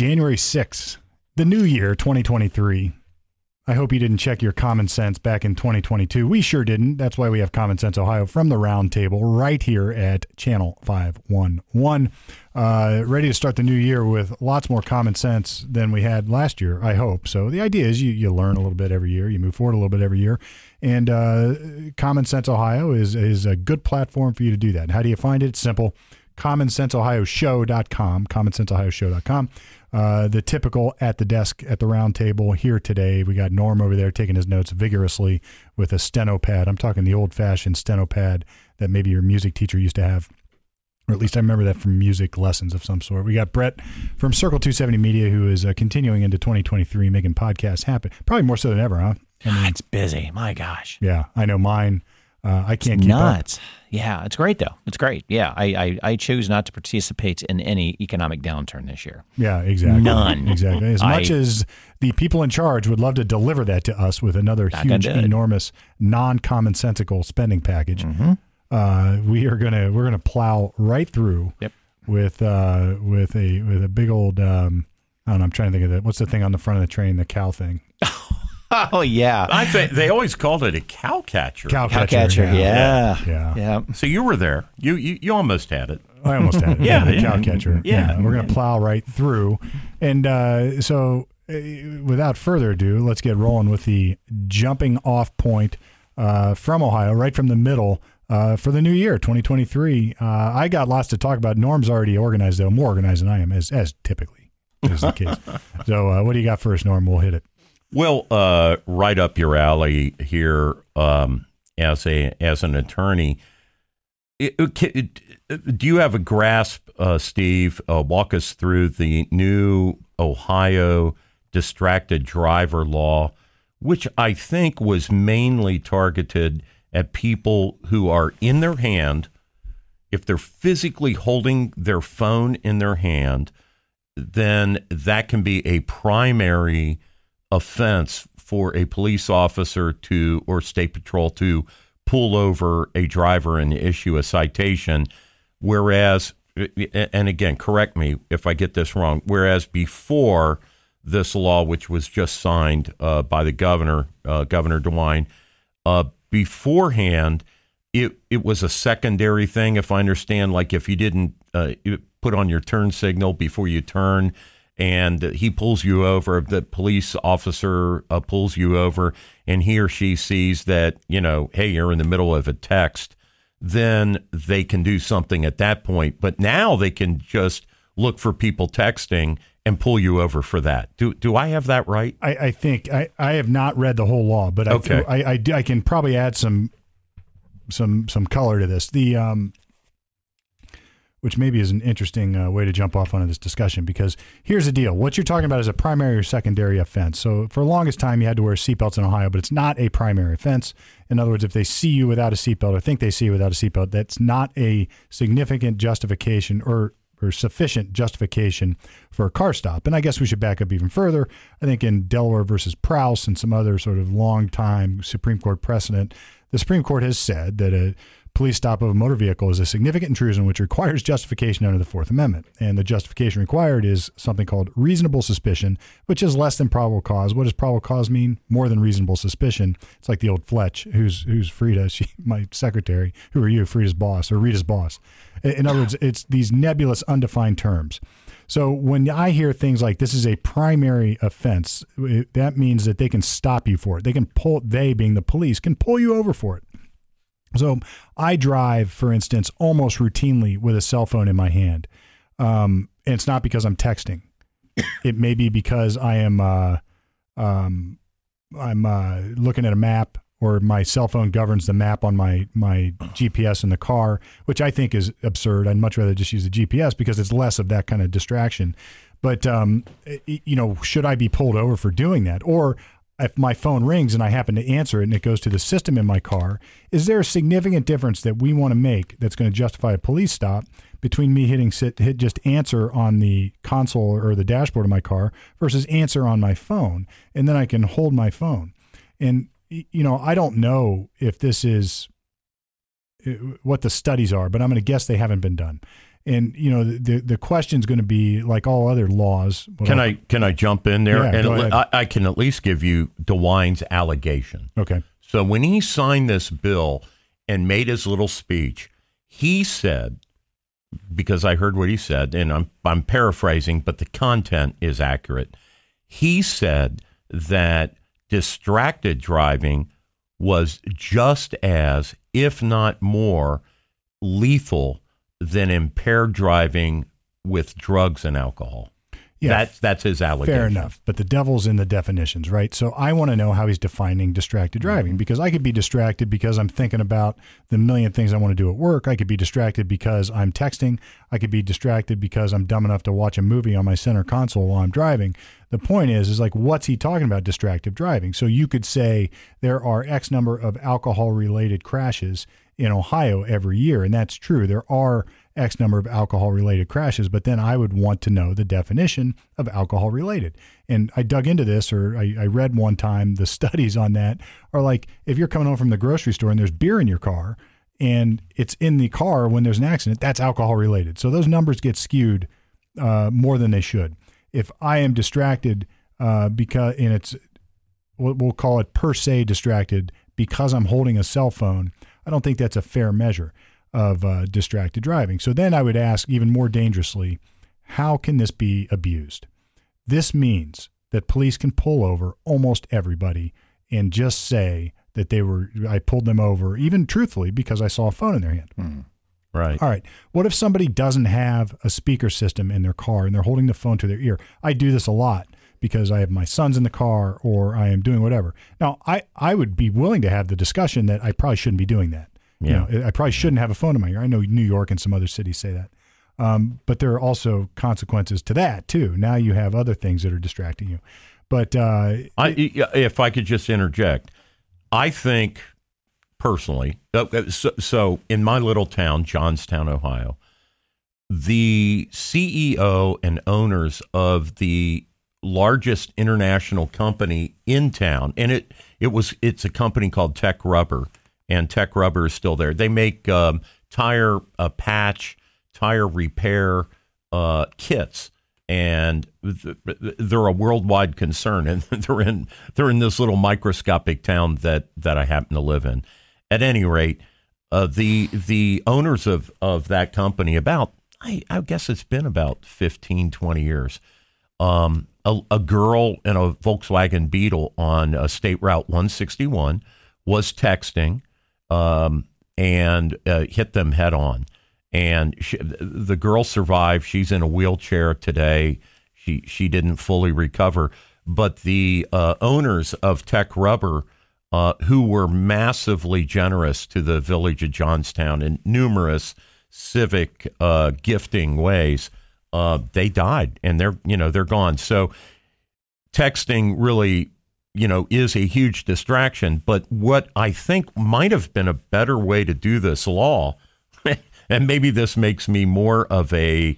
January 6th, the new year, 2023. I hope you didn't check your common sense back in 2022. We sure didn't. That's why we have Common Sense Ohio from the roundtable right here at Channel 511. Uh, ready to start the new year with lots more common sense than we had last year, I hope. So the idea is you, you learn a little bit every year, you move forward a little bit every year. And uh, Common Sense Ohio is, is a good platform for you to do that. How do you find it? It's simple commonsenseohioshow.com, commonsenseohioshow.com. Uh, the typical at the desk at the round table here today. We got Norm over there taking his notes vigorously with a steno pad. I'm talking the old fashioned steno pad that maybe your music teacher used to have. Or at least I remember that from music lessons of some sort. We got Brett from Circle 270 Media, who is uh, continuing into 2023, making podcasts happen. Probably more so than ever, huh? I mean, it's busy. My gosh. Yeah, I know mine. Uh, I can't it's keep nuts. up. Yeah, it's great though. It's great. Yeah, I, I, I choose not to participate in any economic downturn this year. Yeah, exactly. None. Exactly. As I- much as the people in charge would love to deliver that to us with another huge, enormous, non-commonsensical spending package, Mm-hmm. uh, we are gonna we're gonna plow right through Yep. with uh, with a with a big old. Um, I don't know. I'm trying to think of that. What's the thing on the front of the train? The cow thing. Oh yeah, I think they always called it a cow catcher. Cow cow catcher. catcher. Yeah, Yeah. yeah. So you were there. You you, you almost had it. I almost had it. Yeah, yeah. cow catcher. Yeah. we're gonna plow right through, and uh, so uh, without further ado, let's get rolling with the jumping off point uh, from Ohio, right from the middle. Uh, for the new year, 2023, uh, I got lots to talk about. Norm's already organized, though, more organized than I am, as as typically is the case. so, uh, what do you got first, Norm? We'll hit it. Well, uh, right up your alley here um, as a as an attorney. It- it- it- do you have a grasp, uh, Steve? Uh, walk us through the new Ohio distracted driver law, which I think was mainly targeted at people who are in their hand. If they're physically holding their phone in their hand, then that can be a primary offense for a police officer to or state patrol to pull over a driver and issue a citation. Whereas and again correct me if i get this wrong whereas before this law which was just signed uh, by the governor uh, governor DeWine uh, beforehand it it was a secondary thing if i understand. Like if you didn't uh, put on your turn signal before you turn and he pulls you over the police officer uh, pulls you over and he or she sees that you know hey you're in the middle of a text then they can do something at that point but now they can just look for people texting and pull you over for that do do i have that right I, I think I, I have not read the whole law, but I, Okay. I, I, I can probably add some some some color to this. The um, which maybe is an interesting uh, way to jump off onto this discussion because here's the deal: what you're talking about is a primary or secondary offense. So for the longest time, you had to wear seatbelts in Ohio, but it's not a primary offense. In other words, if they see you without a seatbelt or think they see you without a seatbelt, that's not a significant justification or or sufficient justification for a car stop. And I guess we should back up even further. I think in Delaware versus Prouse and some other sort of long time Supreme Court precedent, the Supreme Court has said that a police stop of a motor vehicle is a significant intrusion which requires justification under the Fourth Amendment. And the justification required is something called reasonable suspicion, which is less than probable cause. What does probable cause mean? More than reasonable suspicion. It's like the old Fletch, who's who's Frida, she, my secretary. Who are you? Frida's boss or Rita's boss. In in other words, it's these nebulous, undefined terms. So when I hear things like this is a primary offense, that means that they can stop you for it. They can pull, they being the police, can pull you over for it. So I drive, for instance, almost routinely with a cell phone in my hand. Um, and it's not because I'm texting. it may be because I am uh, um, I'm uh, looking at a map or my cell phone governs the map on my my GPS in the car, which I think is absurd. I'd much rather just use the GPS because it's less of that kind of distraction. But um, you know, should I be pulled over for doing that, or if my phone rings and I happen to answer it and it goes to the system in my car, is there a significant difference that we want to make that's going to justify a police stop between me hitting sit, hit just answer on the console or the dashboard of my car versus answer on my phone, and then I can hold my phone. And you know, I don't know if this is uh, what the studies are, but I'm going to guess they haven't been done. And you know, the the question's going to be like all other laws. Can I can I jump in there? Yeah, and go ahead. I, I can at least give you DeWine's allegation. Okay. So when he signed this bill and made his little speech, he said, because I heard what he said, and I'm I'm paraphrasing, but the content is accurate. He said that distracted driving was just as, if not more, lethal than impaired driving with drugs and alcohol. Yeah. That's that's his allegation. Fair enough, but the devil's in the definitions, right? So I want to know how he's defining distracted driving mm-hmm. because I could be distracted because I'm thinking about the million things I want to do at work. I could be distracted because I'm texting. I could be distracted because I'm dumb enough to watch a movie on my center console while I'm driving. The point is, is like, what's he talking about distracted driving? So you could say there are X number of alcohol related crashes in Ohio every year, and that's true. There are X number of alcohol related crashes, but then I would want to know the definition of alcohol related. And I dug into this, or I, I read one time the studies on that are like if you're coming home from the grocery store and there's beer in your car and it's in the car when there's an accident, that's alcohol related. So those numbers get skewed uh, more than they should. If I am distracted uh, because, and it's, we'll we'll call it per se distracted because I'm holding a cell phone, I don't think that's a fair measure of uh, distracted driving. So then I would ask even more dangerously, how can this be abused? This means that police can pull over almost everybody and just say that they were, I pulled them over, even truthfully, because I saw a phone in their hand. Right. All right. What if somebody doesn't have a speaker system in their car and they're holding the phone to their ear? I do this a lot because I have my sons in the car or I am doing whatever. Now, I, I would be willing to have the discussion that I probably shouldn't be doing that. Yeah. You know, I probably shouldn't have a phone in my ear. I know New York and some other cities say that. Um, but there are also consequences to that too. Now you have other things that are distracting you. But uh, I, if I could just interject, I think personally, uh, uh, so, so in my little town, Johnstown, Ohio, the CEO and owners of the largest international company in town, and it it was it's a company called Tech Rubber, and Tech Rubber is still there. They make um, tire uh, patch, tire repair uh, kits, and th- they're a worldwide concern, and they're in they're in this little microscopic town that that I happen to live in. At any rate, uh, the the owners of of that company about I, I guess it's been about 15, 20 years. Um, a, a girl in a Volkswagen Beetle on uh, State Route 161 was texting um, and uh, hit them head on. And she, the girl survived. She's in a wheelchair today. She she didn't fully recover, but the uh, owners of Tech Rubber, uh, who were massively generous to the village of Johnstown in numerous civic uh, gifting ways, uh, they died, and they're you know they're gone. So texting really you know is a huge distraction. But what I think might have been a better way to do this law, and maybe this makes me more of a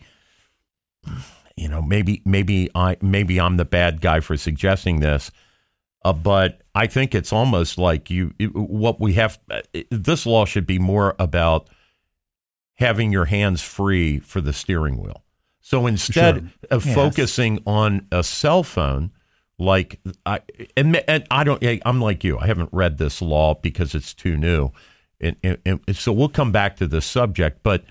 you know maybe maybe I maybe I'm the bad guy for suggesting this. Uh, but I think it's almost like you. What we have, uh, this law should be more about having your hands free for the steering wheel. So instead Sure. of Yes. focusing on a cell phone, like I and, and I don't, I'm like you. I haven't read this law because it's too new, and, and, and so we'll come back to this subject. But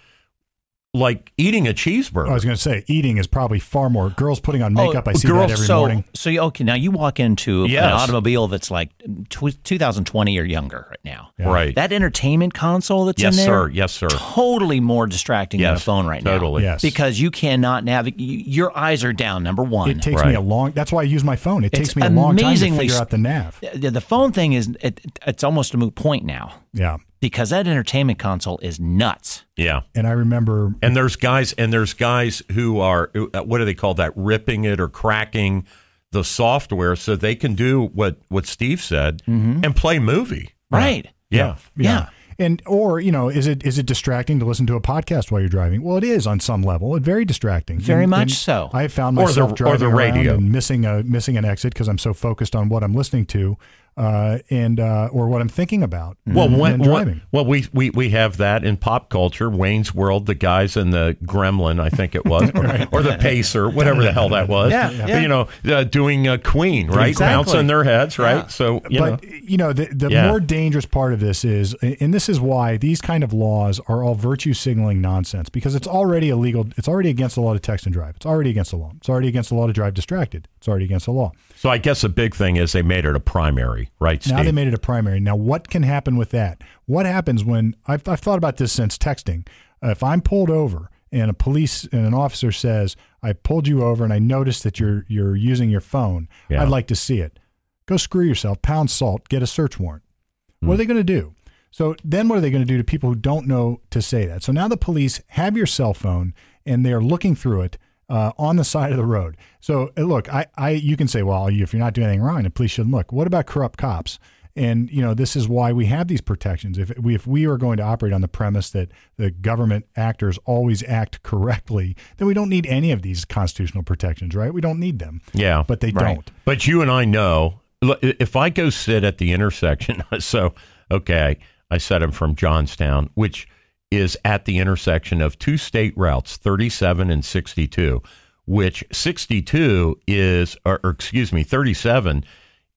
like eating a cheeseburger, I was going to say eating is probably far more. Girls putting on makeup, I see girl, that every Oh, so, morning. So you- okay, now you walk into Yes. an automobile that's like tw- 2020 or younger right now. right? That entertainment console that's yes, in there, Yes, sir. Yes, sir. totally more distracting than a phone right now. totally. Yes. Because you cannot navigate. Your eyes are down. Number one. It takes Right. me a long. That's why I use my phone. It takes me a long time to figure out the nav. the, the phone thing is it, it's almost a moot point now Yeah, because that entertainment console is nuts. Yeah. and I remember. And there's guys, and there's guys who are uh, what do they call that? Ripping it or cracking the software so they can do what what Steve said and play movie. Right. Yeah. Yeah. And or you know, is it is it distracting to listen to a podcast while you're driving? Well, it is on some level. It's very distracting. Very And- much and so. I have found Or the- myself or driving the around radio. and missing a missing an exit because I'm so focused on what I'm listening to. Uh, and uh, or what I'm thinking about. Well, when, when, driving. well, we, we we have that in pop culture. Wayne's World, the guys in the Gremlin, I think it was, or, or the Pacer, whatever the hell that was. Yeah, yeah. You know, uh, doing a Queen, right? Exactly. Bouncing their heads, right? Yeah. So, you but know, you know the, the Yeah. more dangerous part of this is and this is why these kind of laws are all virtue signaling nonsense because it's already illegal it's already against the law to text and drive it's already against the law it's already against the law to drive distracted it's already against the law so I guess the big thing is they made it a primary, right, Steve? now they made it a primary. Now what can happen with that? What happens when i've, I've thought about this since texting. Uh, if i'm pulled over and a police and an officer says i pulled you over and i noticed that you're you're using your phone Yeah. i'd like to see it. Go screw yourself. Pound salt. Get a search warrant. What are they going to do? So then what are they going to do to people who don't know to say that? So now the police have your cell phone and they're looking through it uh, on the side of the road so uh, look I, I you can say well if you're not doing anything wrong the police shouldn't look what about corrupt cops and you know this is why we have these protections. If we if we are going to operate on the premise that the government actors always act correctly, then we don't need any of these constitutional protections, right? We don't need them. Yeah. But they Right. don't. But you and I know look, if I go sit at the intersection, so okay, I said I'm from Johnstown, which is at the intersection of two state routes, 37 and 62, which 62 is, or, or excuse me, 37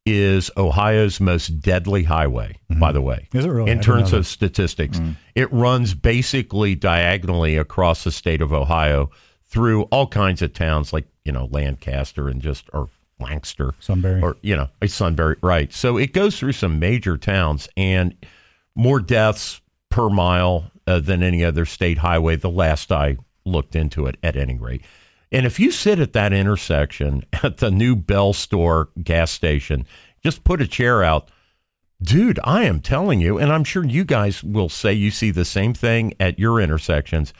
is Ohio's most deadly highway, mm-hmm. by the way. Is it really? In didn't terms of statistics, mm. it runs basically diagonally across the state of Ohio through all kinds of towns like, you know, Lancaster and just, or Lancaster Sunbury. or you know a Sunbury, right? So it goes through some major towns and more deaths per mile uh, than any other state highway. The last I looked into it, at any rate. And if you sit at that intersection at the new Bell Store gas station, just put a chair out. Dude, I am telling you, and I'm sure you guys will say you see the same thing at your intersections.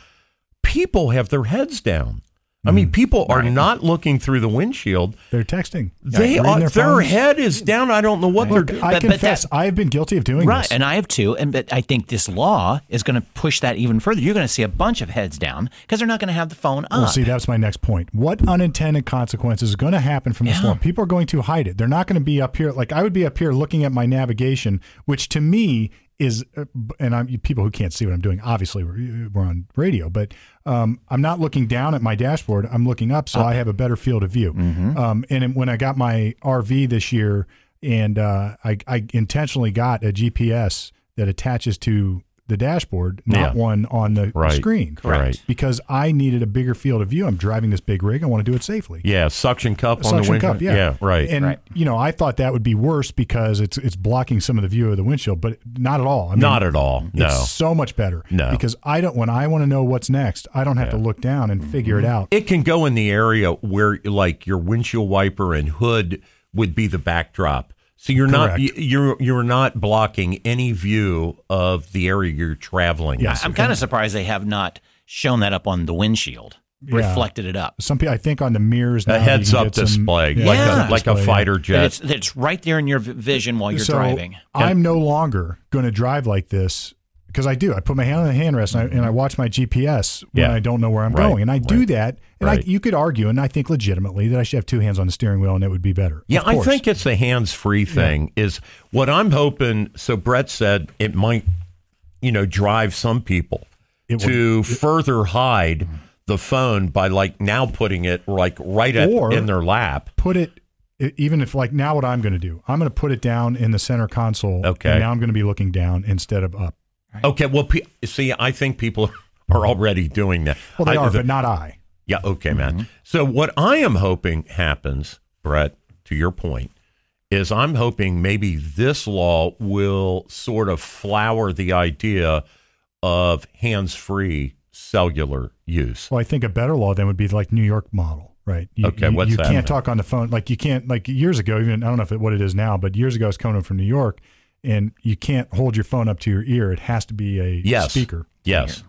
People have their heads down. I mean, mm. people are not looking through the windshield. They're texting. They Reading are, their their, head is down. I don't know what Look, they're. I But- but confess, that- I have been guilty of doing Right, this. and I have too. And but I think this law is going to push that even further. You're going to see a bunch of heads down because they're not going to have the phone up. Well, see, that's my next point. What unintended consequences is going to happen from this Yeah. law? People are going to hide it. They're not going to be up here. Like I would be up here looking at my navigation, which to me is, uh, and I'm people who can't see what I'm doing. Obviously, we're, we're on radio, but um, I'm not looking down at my dashboard. I'm looking up, so I have a better field of view. Um, and when I got my RV this year, and uh, I, I intentionally got a GPS that attaches to the dashboard, not Yeah. one on the Right. screen Right. because I needed a bigger field of view. I'm driving this big rig. I want to do it safely. Yeah, suction cup on the Suction cup, yeah, right. And Right. you know, I thought that would be worse because it's it's blocking some of the view of the windshield, but not at all. I mean, Not at all. No. It's so much better. No. because I don't. When I want to know what's next, I don't have to look down and figure Mm-hmm. it out. It can go in the area where, like, your windshield wiper and hood would be the backdrop. So you're not Correct. you- you're you're not blocking any view of the area you're traveling. Yes. I'm kind of surprised they have not shown that up on the windshield, Yeah. reflected it up. Some people, I think, on the mirrors, now A heads-up get some- display, yeah, like Yeah. a like display, yeah. fighter jet. It's, it's right there in your vision while you're So driving. I'm no longer going to drive like this because I do. I put my hand on the handrest and I, and I watch my GPS when Yeah. I don't know where I'm Right. going, and I do that. And Right. I, you could argue, and I think legitimately, that I should have two hands on the steering wheel, and it would be better. Yeah, I think it's the hands-free thing. Is what I'm hoping. So Brett said it might, you know, drive some people It would- to further hide the phone by like now putting it like right at, in their lap. put it even if like now what I'm going to do I'm going to put it down in the center console Okay. and now I'm going to be looking down instead of up Okay, well, pe- see, I think people are already doing that. well they I- are the- but not I Yeah, okay, man. Mm-hmm. So what I am hoping happens, Brett, to your point, is I'm hoping maybe this law will sort of flower the idea of hands-free cellular use. well I think a better law then would be like New York model right you, Okay, you, what's you that can't mean? talk on the phone like you can't like years ago even I don't know if it, what it is now but years ago I was coming from New York and you can't hold your phone up to your ear it has to be a Yes. speaker Yes.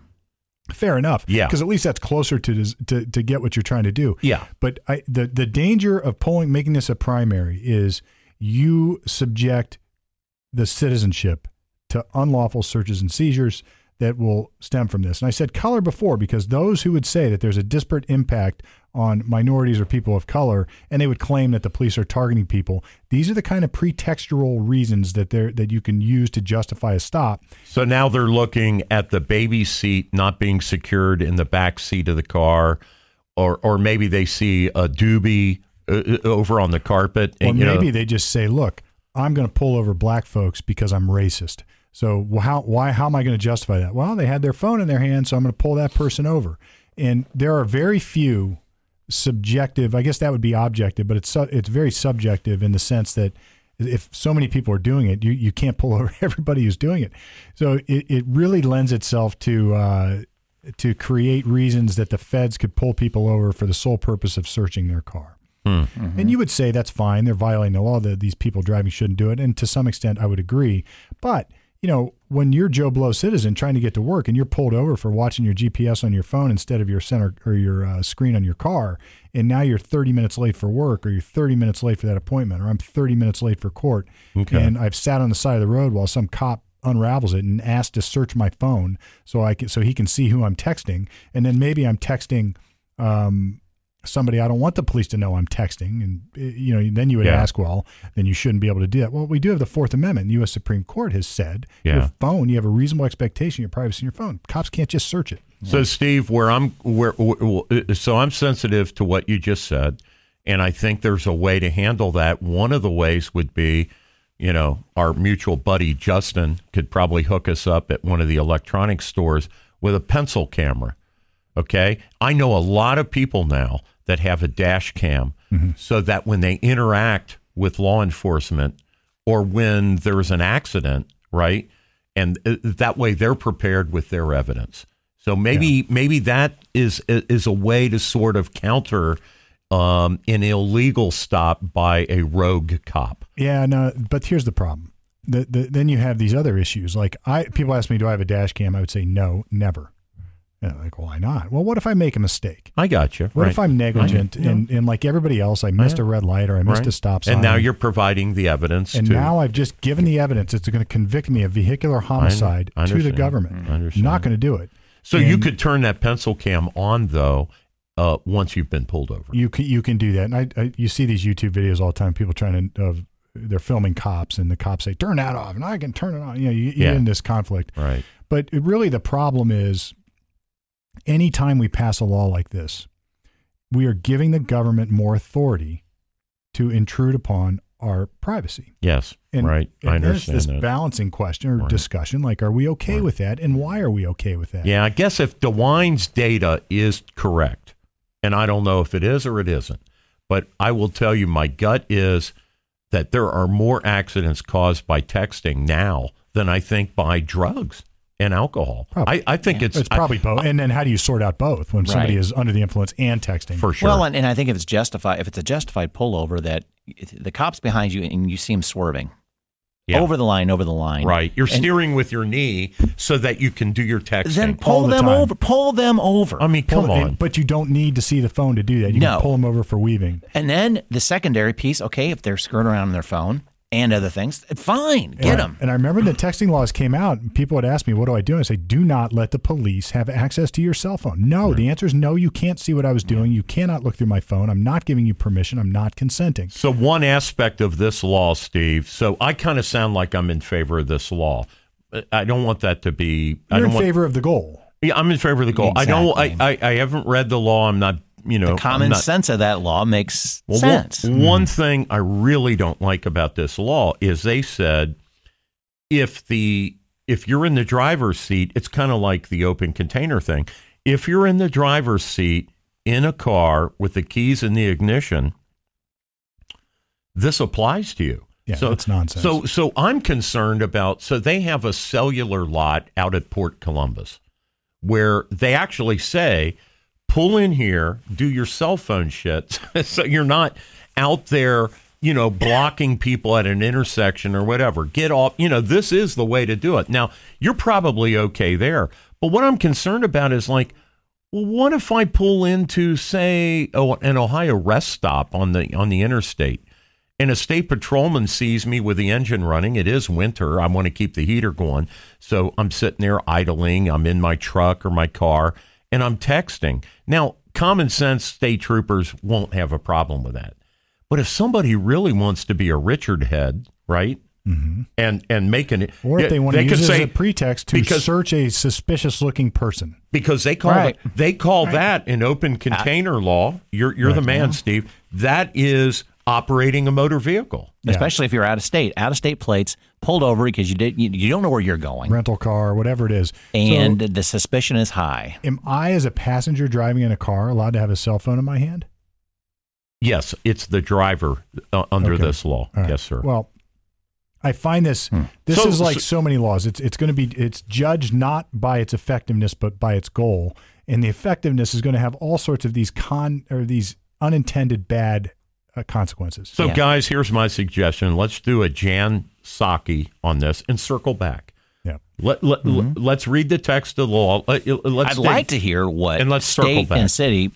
fair enough Yeah. because at least that's closer to, to to get what you're trying to do Yeah. But I, the the danger of pulling making this a primary is you subject the citizenship to unlawful searches and seizures that will stem from this. And I said color before because those who would say that there's a disparate impact on minorities or people of color, and they would claim that the police are targeting people. These are the kind of pretextual reasons that they that you can use to justify a stop. So now they're looking at the baby seat not being secured in the back seat of the car, or or maybe they see a doobie uh, over on the carpet. Or and, you know, maybe they just say, "Look, I'm going to pull over black folks because I'm racist." So how why how am I going to justify that? Well, they had their phone in their hand, so I'm going to pull that person over. And there are very few subjective. I guess that would be objective, but it's su- it's very subjective in the sense that if so many people are doing it, you, you can't pull over everybody who's doing it. So it, it really lends itself to uh, to create reasons that the feds could pull people over for the sole purpose of searching their car. And you would say that's fine. They're violating the law. That these people driving shouldn't do it. And to some extent, I would agree. But you know, when you're Joe Blow citizen trying to get to work and you're pulled over for watching your GPS on your phone instead of your center or your uh, screen on your car, and now you're 30 minutes late for work or you're 30 minutes late for that appointment or I'm 30 minutes late for court, Okay. and I've sat on the side of the road while some cop unravels it and asked to search my phone so I can so he can see who I'm texting, and then maybe I'm texting. Um, somebody I don't want the police to know I'm texting, and uh, you know, then you would Yeah. ask, well, then you shouldn't be able to do that. Well, we do have the Fourth Amendment. The U.S. Supreme Court has said Yeah. your phone, you have a reasonable expectation of your privacy in your phone. Cops can't just search it. So, Steve, where I'm, where, where, so I'm sensitive to what you just said, and I think there's a way to handle that. One of the ways would be, you know, our mutual buddy Justin could probably hook us up at one of the electronics stores with a pencil camera. Okay, I know a lot of people now that have a dash cam, so that when they interact with law enforcement or when there's an accident, right, and uh, that way they're prepared with their evidence. So maybe maybe that is is a way to sort of counter um, an illegal stop by a rogue cop. Yeah, no, but here's the problem. The, the, then you have these other issues. Like I, people ask me, do I have a dash cam? I would say no, never. And like, why not? Well, what if I make a mistake? I got you. What right. if I'm negligent Right. and, and like everybody else, I missed a red light or I missed Right. a stop sign? And now you're providing the evidence and to now I've just given the evidence. It's going to convict me of vehicular homicide I to the government. I understand. Not going to do it. So you could turn that pencil cam on though uh, once you've been pulled over. you can you can do that. And I, I you see these YouTube videos all the time. People trying to of they're filming cops and the cops say turn that off and I can turn it on. You know, you, Yeah. in this conflict. Right. But it really, the problem is anytime we pass a law like this, we are giving the government more authority to intrude upon our privacy. Yes. And, right. and I understand this that. balancing question or Right. discussion like, are we okay Right. with that? And why are we okay with that? Yeah, I guess if DeWine's data is correct, and I don't know if it is or it isn't, but I will tell you my gut is that there are more accidents caused by texting now than I think by drugs and alcohol. Probably. I, I think it's, It's probably both. And then how do you sort out both when somebody Right. is under the influence and texting? for sure. Well, and, and I think if it's justified, if it's a justified pullover, that the cop's behind you and you see him swerving Yeah. over the line, over the line, right. You're And steering with your knee so that you can do your texting. Then pull the them time. over. Pull them over. I mean, come Well, on. and- but you don't need to see the phone to do that. You No. can pull them over for weaving. and then the secondary piece. Okay, if they're skirting around on their phone and other things, fine, get And- them. And I remember the texting laws came out. and People would ask me, "What do I do?" And I say, "Do not let the police have access to your cell phone." No, the answer is no. You can't see what I was doing. You cannot look through my phone. I'm not giving you permission. I'm not consenting. So one aspect of this law, Steve. So I kind of sound like I'm in favor of this law. I don't want that to be. I You're don't in want. favor of the goal. Yeah, I'm in favor of the goal. I don't. I, I I haven't read the law. I'm not. You know, The common not, sense of that law makes Well, sense. One, one thing I really don't like about this law is they said if the if you're in the driver's seat, it's kind of like the open container thing. If you're in the driver's seat in a car with the keys in the ignition, this applies to you. Yeah, so it's nonsense. So so I'm concerned about so they have a cellular lot out at Port Columbus where they actually say pull in here, do your cell phone shit so you're not out there, you know, blocking people at an intersection or whatever. Get off, you know, this is the way to do it. Now, you're probably okay there. But what I'm concerned about is like well, what if I pull into, say, oh, an Ohio rest stop on the on the interstate, and a state patrolman sees me with the engine running, it is winter. I want to keep the heater going. So I'm sitting there idling. I'm in my truck or my car and I'm texting. Now, common sense state troopers won't have a problem with that. But if somebody really wants to be a Richard head, right? Mm-hmm. And and making it, Or if they want to could use it say- as a pretext to because- search a suspicious looking person. because they call Right. it, they call that an open container law. You're you're the man, Steve. That is operating a motor vehicle. Especially if you're out of state, out of state plates pulled over because you did you, you don't know where you're going, rental car, whatever it is. and so, the suspicion is high. am I, as a passenger driving in a car, allowed to have a cell phone in my hand? Yes, it's the driver uh, under Okay. this law. All right. Yes, sir. Well, I find this. This So- is like so- so many laws. It's it's going to be it's judged not by its effectiveness but by its goal, and the effectiveness is going to have all sorts of these con or these unintended bad consequences. So, Yeah. guys, here's my suggestion. Let's do a Jen Psaki on this and circle back. yeah. Let, let, us read the text of the law. Let, us Mm-hmm. I'd like to hear what And let's circle state back. and city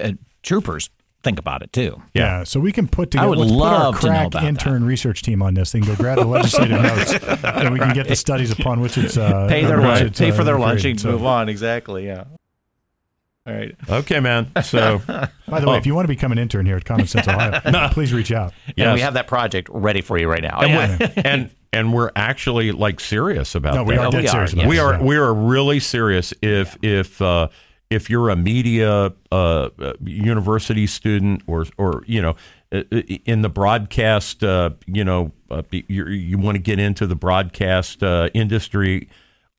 uh, troopers think about it too. Yeah. so we can put together. would let's love put to our know crack about intern research team on this. They can go grab the legislative notes, and we can get the studies upon which it's uh, Pay their which lunch, it's, pay uh, for their lunch, created. and So, move on. Exactly. Yeah. All right. Okay, man. So, By the way, if you want to become an intern here at Common Sense Ohio, please reach out. And we have that project ready for you right now. and, Yeah. we're, and and we're actually like serious about No, we are dead we are, serious. yeah. about we are we are really serious if if uh, if you're a media uh, uh, university student or or you know uh, in the broadcast uh, you know uh, you you want to get into the broadcast uh, industry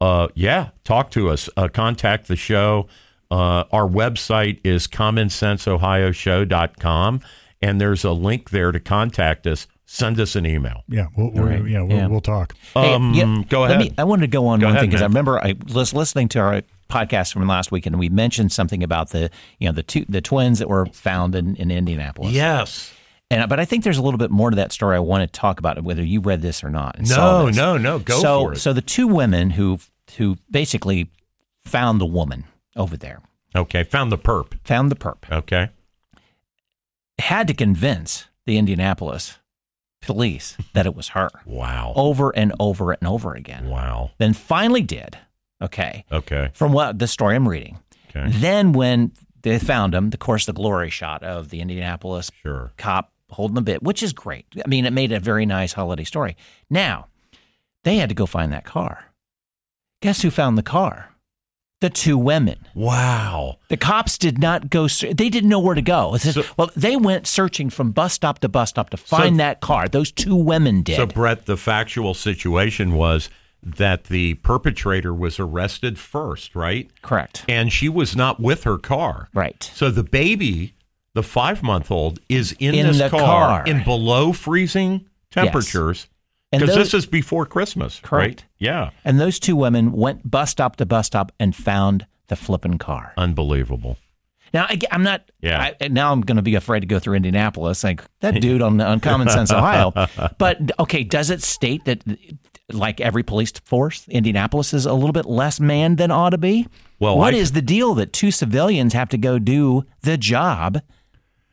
uh, yeah talk to us uh, contact the show uh, our website is commonsenseohioshow.com and there's a link there to contact us send us an email Yeah, we'll, we're, right. yeah, we'll, Yeah. we'll talk. Hey, um, yeah, go let ahead me- I wanted to go on Go one ahead, thing because I remember I was listening to our podcast from last week and we mentioned something about the you know the two the twins that were found in, in Indianapolis. yes And but I think there's a little bit more to that story. I want to talk about whether you read this or not. no no no go so for it so the two women who who basically found the woman over there, Okay, found the perp. found the perp, Okay. had to convince the Indianapolis police that it was her Wow. over and over and over again. Wow. Then finally did. Okay. Okay. From what the story I'm reading. Okay. Then when they found him, of course, the glory shot of the Indianapolis Sure. cop holding the bit, which is great. I mean, it made a very nice holiday story. Now, they had to go find that car. Guess who found the car? The two women. Wow. The cops did not go. They didn't know where to go. So- well, they went searching from bus stop to bus stop to find that car. Those two women did. So, Brett, the factual situation was that the perpetrator was arrested first, right? Correct. And she was not with her car. Right. So the baby, the five month old, is in, In this the car, car. in below freezing temperatures. And Because this is before Christmas, Correct. right? Yeah. And those two women went bus stop to bus stop and found the flipping car. Unbelievable. Now I, am not. Yeah. I, now I'm going to be afraid to go through Indianapolis. Like that dude on on Common Sense Ohio. But okay, does it state that like every police force, Indianapolis is a little bit less manned than ought to be? Well, what I- is the deal that two civilians have to go do the job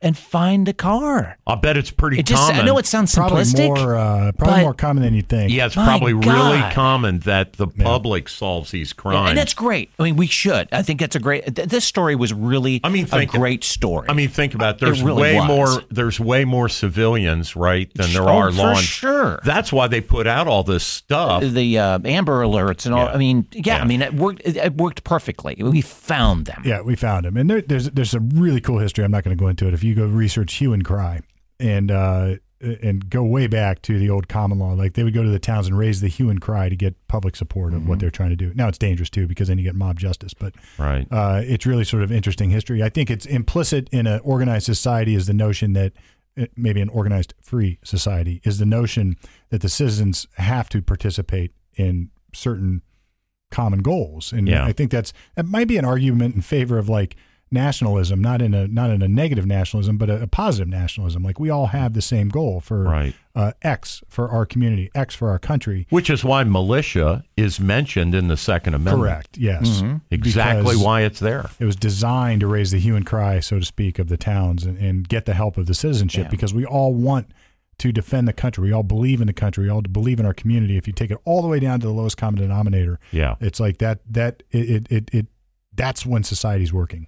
and find the car? I'll bet it's pretty It just common. I know it sounds Probably simplistic. more, uh, probably more common than you'd think. Yeah, it's My probably really common that the public solves these crimes. and that's great. I mean, we should. I think that's a great. Th- this story was really I mean, a think- great story. I mean, think about it. there's It really way was. more there's way more civilians, right, than there Oh, are for law. en- sure. That's why they put out all this stuff. the uh, Amber Alerts and all. Yeah. I mean, yeah, Yeah. I mean, it worked. It, it worked perfectly. We found them. Yeah, we found them, and there, there's there's a really cool history. I'm not going to go into it. If you go research hue and cry, and uh, and go way back to the old common law, like they would go to the towns and raise the hue and cry to get public support of Mm-hmm. what they're trying to do. Now it's dangerous too because then you get mob justice, but right. uh, it's really sort of interesting history. I think it's implicit in an organized society is the notion that uh, maybe an organized free society is the notion that the citizens have to participate in certain common goals. And Yeah. I think that's that might be an argument in favor of like nationalism, not in a not in a negative nationalism, but a, a positive nationalism. Like we all have the same goal for Right. uh, X for our community, X for our country. Which is why militia is mentioned in the Second Amendment. Correct. Yes. Exactly Because- why it's there. It was designed to raise the hue and cry, so to speak, of the towns and, and get the help of the citizenship Yeah. because we all want to defend the country. We all believe in the country. We all believe in our community. If you take it all the way down to the lowest common denominator, Yeah. it's like that. That it it it, it that's when society's working.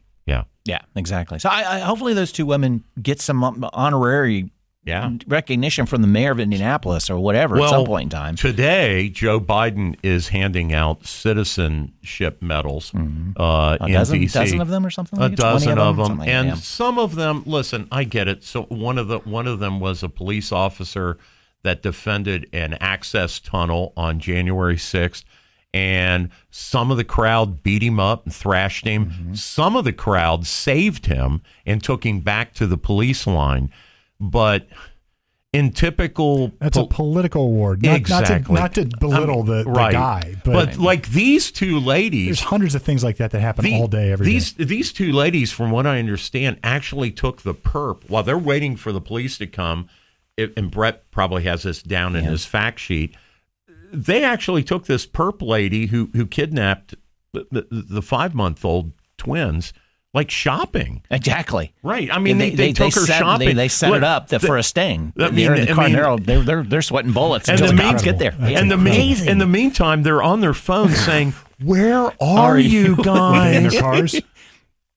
Yeah. Exactly. So I, I hopefully those two women get some honorary Yeah. recognition from the mayor of Indianapolis or whatever at some point in time. Today, Joe Biden is handing out citizenship medals uh, Mm-hmm. A in dozen, dozen of them or something. a like? 20 dozen of them, something like that, and yeah. some of them. Listen, I get it. So one of the one of them was a police officer that defended an access tunnel on January sixth, and some of the crowd beat him up and thrashed him. Mm-hmm. Some of the crowd saved him and took him back to the police line, but. In typical That's a political award. Not, Exactly. Not to, not to belittle the, the right. guy, but, but like these two ladies, there's hundreds of things like that that happen the- all day, every day. these these two ladies, from what I understand, actually took the perp while they're waiting for the police to come. it- And Brett probably has this down in his fact sheet. They actually took this perp lady who who kidnapped the, the, the five month old twins, like shopping. Exactly. Right. I mean, they, they, took her set, shopping. They, they set Look, it up the- for a sting. I they're in mean- the I car and mean- they're, they're, they're, they're sweating bullets and until the the cops get there. That's Yeah, and the mean, in the meantime, they're on their phone saying, "Where are, Are you you?" in guys?" their cars.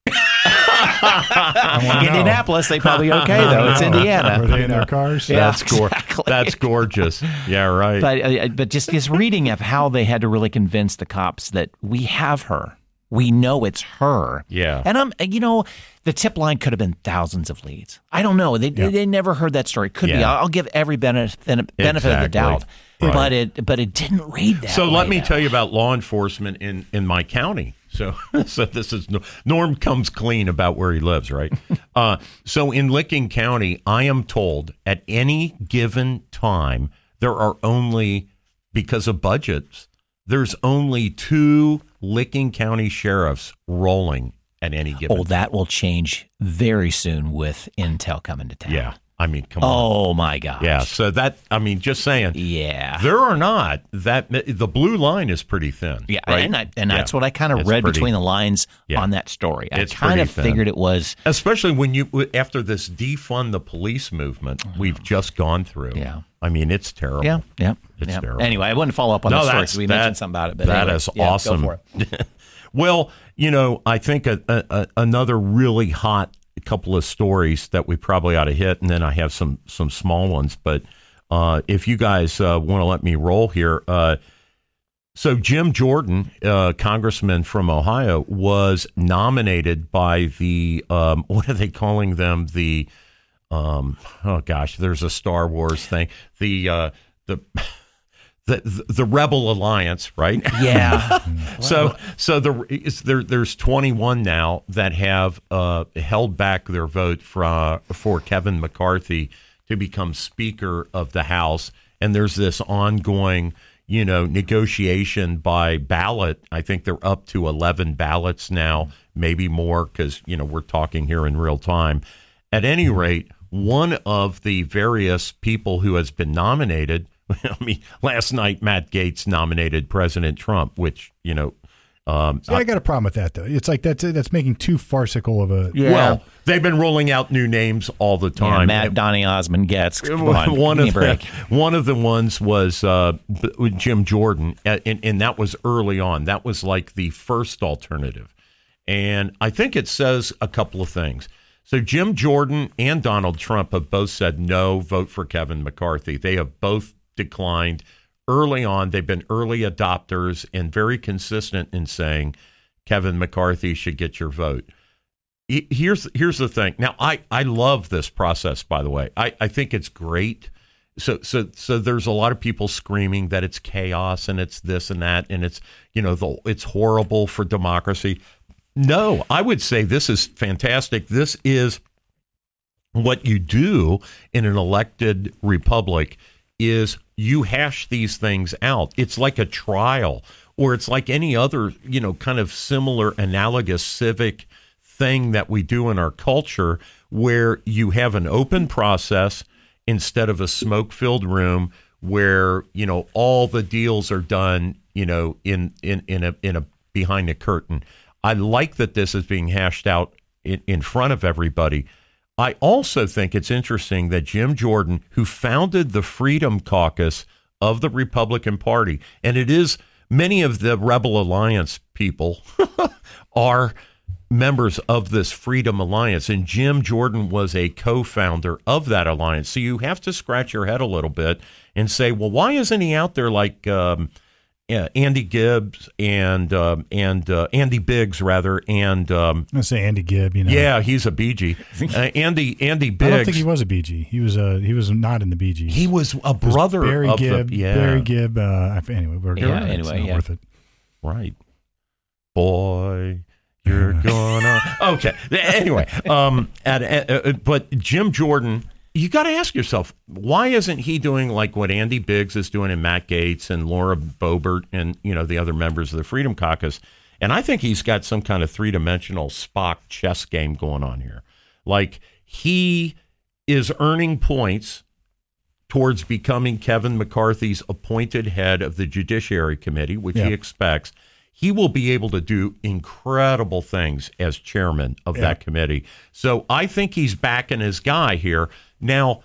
I wanna know. Indianapolis, they probably okay though. It's Were Indiana. they in their cars? Yeah. That's gor- exactly. That's gorgeous. Yeah, right. But uh, but just this reading of how they had to really convince the cops that we have her. We know it's her. Yeah. And I'm you know the tip line could have been thousands of leads. I don't know. They they, they never heard that story. Could be. Yeah. I'll, I'll give every benefit benefit of the doubt. Right. But it but it didn't read that. so let me though. tell you about law enforcement in in my county. So so this is Norm comes clean about where he lives, right? uh, so in Licking County, I am told at any given time there are only because of budgets. There's only two Licking County sheriffs rolling at any given. Oh, that will change very soon with Intel coming to town. yeah, I mean, come on. Oh my God. Yeah, so that I mean, just saying. Yeah. There are not that the blue line is pretty thin. Yeah, right? and I, and Yeah. that's what I kind of read pretty- between the lines Yeah. on that story. I kind of figured it was. especially when you after this defund the police movement oh, we've just gone through. Yeah. I mean it's terrible. Yeah, yeah, It's yeah. terrible. Anyway, I wanted to follow up on No, that story we that- mentioned something about it. But that anyway, is awesome. for it. Well, you know, I think a, a, a, another really hot couple of stories that we probably ought to hit, and then I have some some small ones. But uh, if you guys uh, want to let me roll here, uh, so Jim Jordan, uh, congressman from Ohio, was nominated by the um, what are they calling them? The um, oh gosh, there's a Star Wars thing. The uh, the the the Rebel Alliance, right? Yeah, So, so the is there there's 21 now that have uh, held back their vote for for Kevin McCarthy to become Speaker of the House, and there's this ongoing, you know, negotiation by ballot. I think they're up to 11 ballots now, maybe more, because you know we're talking here in real time. At any rate, one of the various people who has been nominated. I mean, last night Matt Gaetz nominated President Trump, which you know. Um, See, I got a problem with that though. It's like that's that's making too farcical of a. yeah. Well, they've been rolling out new names all the yeah, time. Matt Donny Osmond gets on, one of the one of the ones was uh, Jim Jordan, uh, and, and that was early on. That was like the first alternative, and I think it says a couple of things. So Jim Jordan and Donald Trump have both said no, vote for Kevin McCarthy. They have both declined early on. They've been early adopters and very consistent in saying Kevin McCarthy should get your vote here's here's the thing. Now, I I love this process. By the way, I I think it's great. So so so there's a lot of people screaming that it's chaos and it's this and that and it's you know the it's horrible for democracy. No, I would say this is fantastic. This is what you do in an elected republic is you hash these things out. It's like a trial or it's like any other, you know, kind of similar analogous civic thing that we do in our culture where you have an open process instead of a smoke-filled room where, you know, all the deals are done, you know, in in in a in a behind a curtain. I like that this is being hashed out in, in front of everybody. I also think it's interesting that Jim Jordan, who founded the Freedom Caucus of the Republican Party, and it is many of the Rebel Alliance people are members of this Freedom Alliance, and Jim Jordan was a co founder of that alliance. So you have to scratch your head a little bit and say, well, why isn't he out there like um, yeah, Andy Gibbs and um, and uh, Andy Biggs rather, and um, I say Andy Gibb. You know, yeah, he's a BG. Uh, Andy Andy Biggs. I don't think he was a BG. He was a he was not in the BG. He was a brother Barry of Gibb. the yeah. Barry Gibb. Uh, anyway, we're Yeah, it's anyway, not yeah. worth it. Right. Boy, you're gonna. Okay. Anyway, um, at, at, uh, but Jim Jordan, you got to ask yourself, why isn't he doing like what Andy Biggs is doing and Matt Gaetz and Laura Boebert and, you know, the other members of the Freedom Caucus? And I think he's got some kind of three dimensional Spock chess game going on here. Like he is earning points towards becoming Kevin McCarthy's appointed head of the Judiciary Committee, which Yeah. he expects. He will be able to do incredible things as chairman of that committee. So I think he's backing his guy here. Now,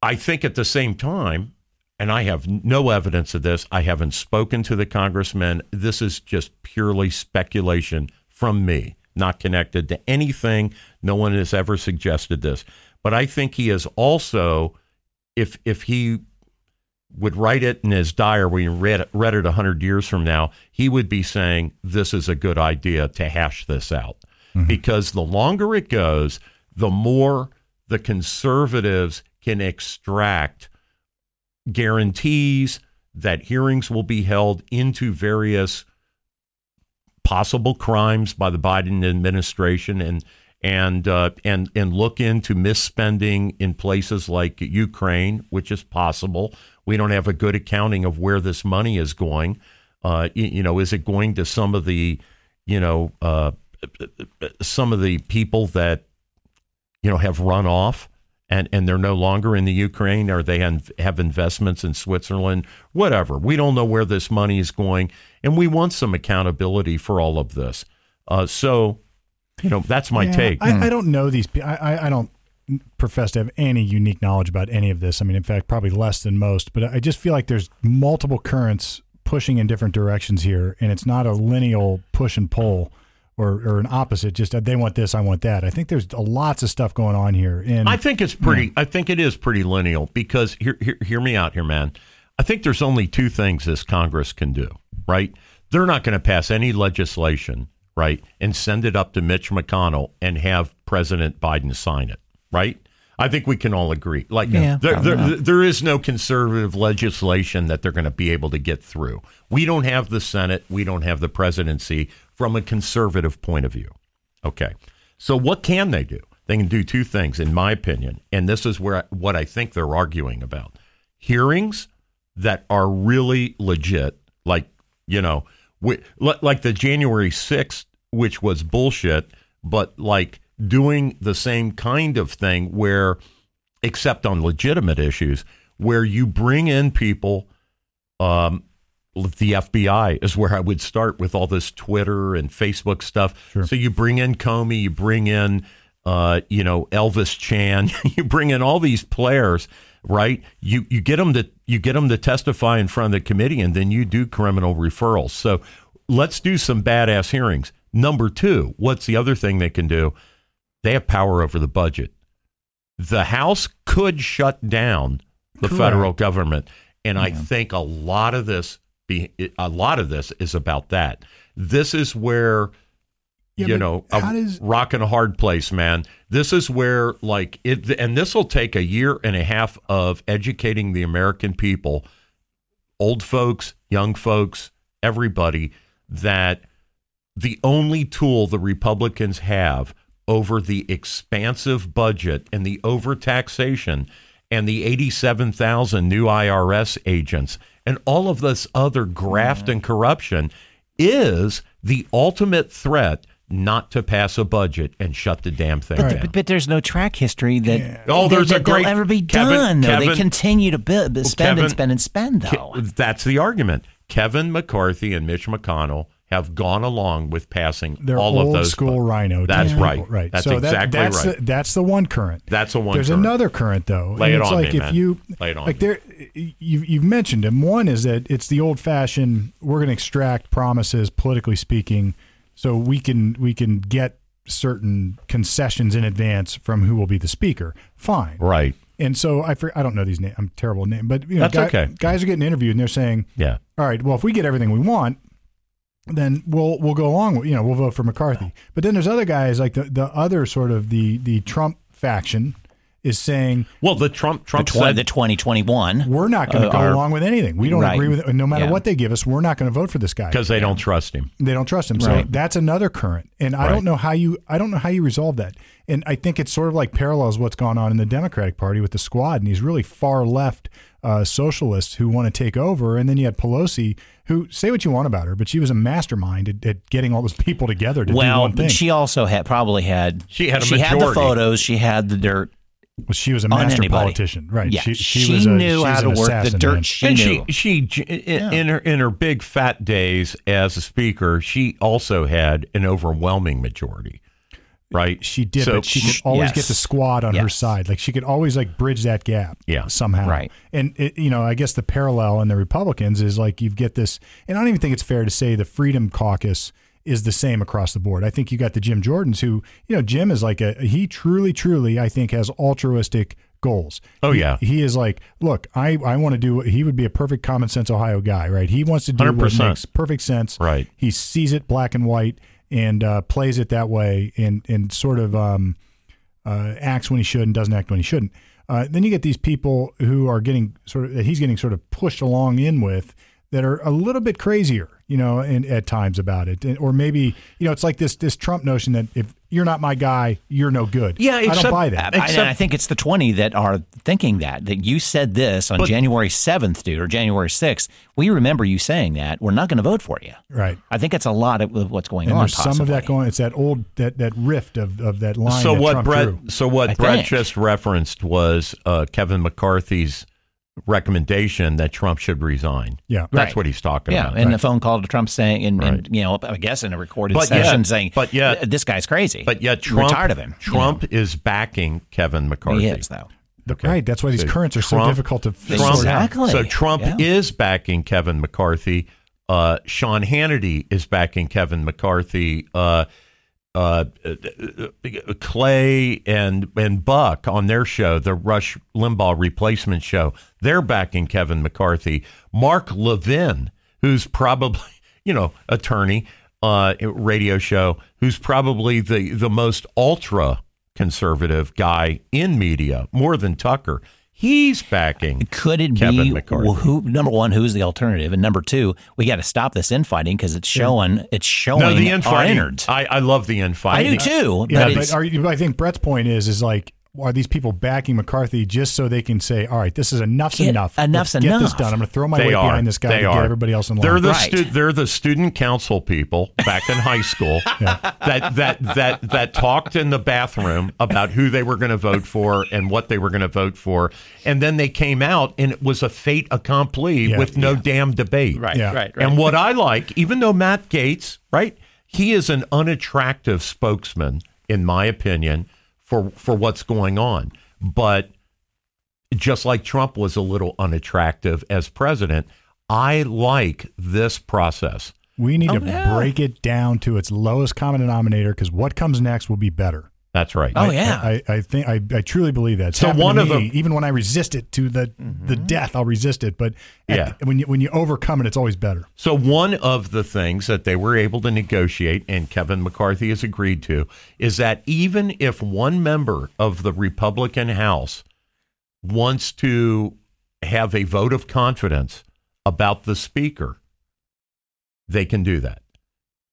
I think at the same time, and I have no evidence of this, I haven't spoken to the congressman. This is just purely speculation from me, not connected to anything. No one has ever suggested this. But I think he is also, if if he would write it in his diary he read it, read it 100 years from now, he would be saying, This is a good idea to hash this out. Mm-hmm. Because the longer it goes, the more the conservatives can extract guarantees that hearings will be held into various possible crimes by the Biden administration and and uh, and and look into misspending in places like Ukraine, which is possible. We don't have a good accounting of where this money is going. Uh, you, know, is it going to some of the, you know, uh, some of the people that you know have run off and and they're no longer in the Ukraine or they have, have investments in Switzerland whatever we don't know where this money is going and we want some accountability for all of this uh, so you know that's my Yeah, take I, I don't know these. pe- I, I I don't profess to have any unique knowledge about any of this. I mean, in fact, probably less than most. But I just feel like there's multiple currents pushing in different directions here, and it's not a lineal push and pull. Or, or an opposite, just uh, they want this, I want that. I think there's lots of stuff going on here. And I think it's pretty. I think it is pretty lineal because hear, hear, hear me out here, man. I think there's only two things this Congress can do. Right? They're not going to pass any legislation, right, and send it up to Mitch McConnell and have President Biden sign it. Right? I think we can all agree. Like Yeah, there, there, there is no conservative legislation that they're going to be able to get through. We don't have the Senate. We don't have the presidency from a conservative point of view. Okay. So what can they do? They can do two things, in my opinion, and this is where what I think they're arguing about: hearings that are really legit, like you know, li- like the January sixth, which was bullshit, but like doing the same kind of thing where, except on legitimate issues, where you bring in people um, the FBI is where I would start with all this Twitter and Facebook stuff. So you bring in Comey, you bring in, uh, you know, Elvis Chan, you bring in all these players, right? You you get them to you get them to testify in front of the committee, and then you do criminal referrals. So let's do some badass hearings. Number two, what's the other thing they can do? They have power over the budget. The House could shut down the Correct. federal government, and I think a lot of this be a lot of this is about that. This is where Yeah, you know a does- rock and a hard place, man. This is where like it, and this will take a year and a half of educating the American people, old folks, young folks, everybody, that the only tool the Republicans have over the expansive budget and the overtaxation and the 87,000 new IRS agents and all of this other graft and corruption is the ultimate threat not to pass a budget and shut the damn thing Right. down. But, but there's no track history that Oh, there's that, a great- they'll ever be Kevin- done. though they continue to build, spend Kevin- and spend and spend. Though Ke- That's the argument. Kevin McCarthy and Mitch McConnell have gone along with passing They're all old of those. school rhino. That's type right. Right. That's so that- exactly that's right. The, that's the one current. That's the one. There's current. another current though. Lay and it it's on like me, if man. you Lay it on like me. there you've you've mentioned them. One is that it's the old fashioned we're going to extract promises politically speaking so we can we can get certain concessions in advance from who will be the speaker. Fine. Right. And so I for, I don't know these names. I'm terrible at name, but you know, That's guy- okay. guys are getting interviewed and they're saying, Yeah. "All right, well, if we get everything we want, then we'll we'll go along with you know we'll vote for McCarthy." But then there's other guys like the the other sort of the the Trump faction is saying Well, the Trump The, Trump tw- said the 2021. we're not going to Uh, go our- along with anything. We don't Right. agree with it. No matter Yeah. what they give us, we're not going to vote for this guy. because they don't trust him. They don't trust him. So that's another current. And I Right. don't know how you I don't know how you resolve that. And I think it's sort of like parallels what's gone on in the Democratic Party with the squad and these really far left uh, socialists who want to take over. And then you had Pelosi, who say what you want about her, but she was a mastermind at, at getting all those people together to do well, one thing. but she also had probably had She had a she had the photos, she had the dirt. Well, she was a master anybody. politician, right? Yeah, she, she, she, was a, knew she's how to work the dirt. man. She and knew. she she in, in her in her big fat days as a speaker, she also had an overwhelming majority. Right? She did, So- but she could always Yes. get the squad on her side. Like she could always like bridge that gap, Yeah. somehow. Right. And it, you know, I guess the parallel in the Republicans is like you get this, and I don't even think it's fair to say the Freedom Caucus is the same across the board. I think you got the Jim Jordans who, you know, Jim is like a he truly, truly, I think has altruistic goals. Oh, yeah. he is like, look, I I want to do. He would be a perfect common sense Ohio guy, right? He wants to do what 100%. makes perfect sense. Right. He sees it black and white and uh, plays it that way, and and sort of um, uh, acts when he should and doesn't act when he shouldn't. Uh, then you get these people who are getting sort of that he's getting sort of pushed along in with that are a little bit crazier, you know, and at times about it, or maybe you know it's like this this Trump notion that if you're not my guy, you're no good. Yeah, I don't buy that. I, Except- and I think it's the 20 that are thinking that, that you said this on But- January 7th, dude, or January 6th. We remember you saying that. We're not going to vote for you. right. I think it's a lot of of what's going And on. there's some of that going. It's that old that that rift of, of that line. so that what Trump Brett drew. so what I Brett think. just referenced was uh, Kevin McCarthy's recommendation that Trump should resign. Yeah. That's Right. what he's talking Yeah, about. and the phone call to Trump saying, and, Right. and you know, I guess in a recorded But yet- session saying, but yet- "Th- this guy's crazy. But yet We're Trump tired of him. you Trump know. is backing Kevin McCarthy. he is though. Okay. Right. That's why these So currents are so difficult to Trump. Exactly. So Trump Yeah. is backing Kevin McCarthy. Uh, Sean Hannity is backing Kevin McCarthy. Uh, uh, Clay and and Buck on their show, the Rush Limbaugh replacement show, they're backing Kevin McCarthy. Mark Levin, who's probably you know attorney, uh, radio show, who's probably the the most ultra conservative guy in media, more than Tucker. He's backing. Could it Kevin be McCarthy. well, who? Number one, who's the alternative, and number two, we got to stop this infighting because it's showing it's showing No, the our infighting. innards. I, I love the infighting. I do too. Yeah, but but are you, I think Brett's point is is like are these people backing McCarthy just so they can say, all right, this is enough's Get- enough. enough's Let's get this done. I'm going to throw my They weight are. behind this guy They to are. get everybody else in line. They're the Right. stu- they're the student council people back in high school that that that that talked in the bathroom about who they were going to vote for and what they were going to vote for, and then they came out and it was a fait accompli Yeah. with no damn debate. right, Yeah. right, right. And what I like, even though Matt Gaetz, right, he is an unattractive spokesman, in my opinion, for for what's going on. But just like Trump was a little unattractive as president, I like this process. we need to oh, yeah. break it down to its lowest common denominator because what comes next will be better. That's right. Oh, yeah. I, I think I, I truly believe that. It's So one to of me. the- even when I resist it to the the mm-hmm. death, I'll resist it. But at Yeah. the- when you when you overcome it, it's always better. So one of the things that they were able to negotiate, and Kevin McCarthy has agreed to, is that even if one member of the Republican House wants to have a vote of confidence about the speaker, they can do that,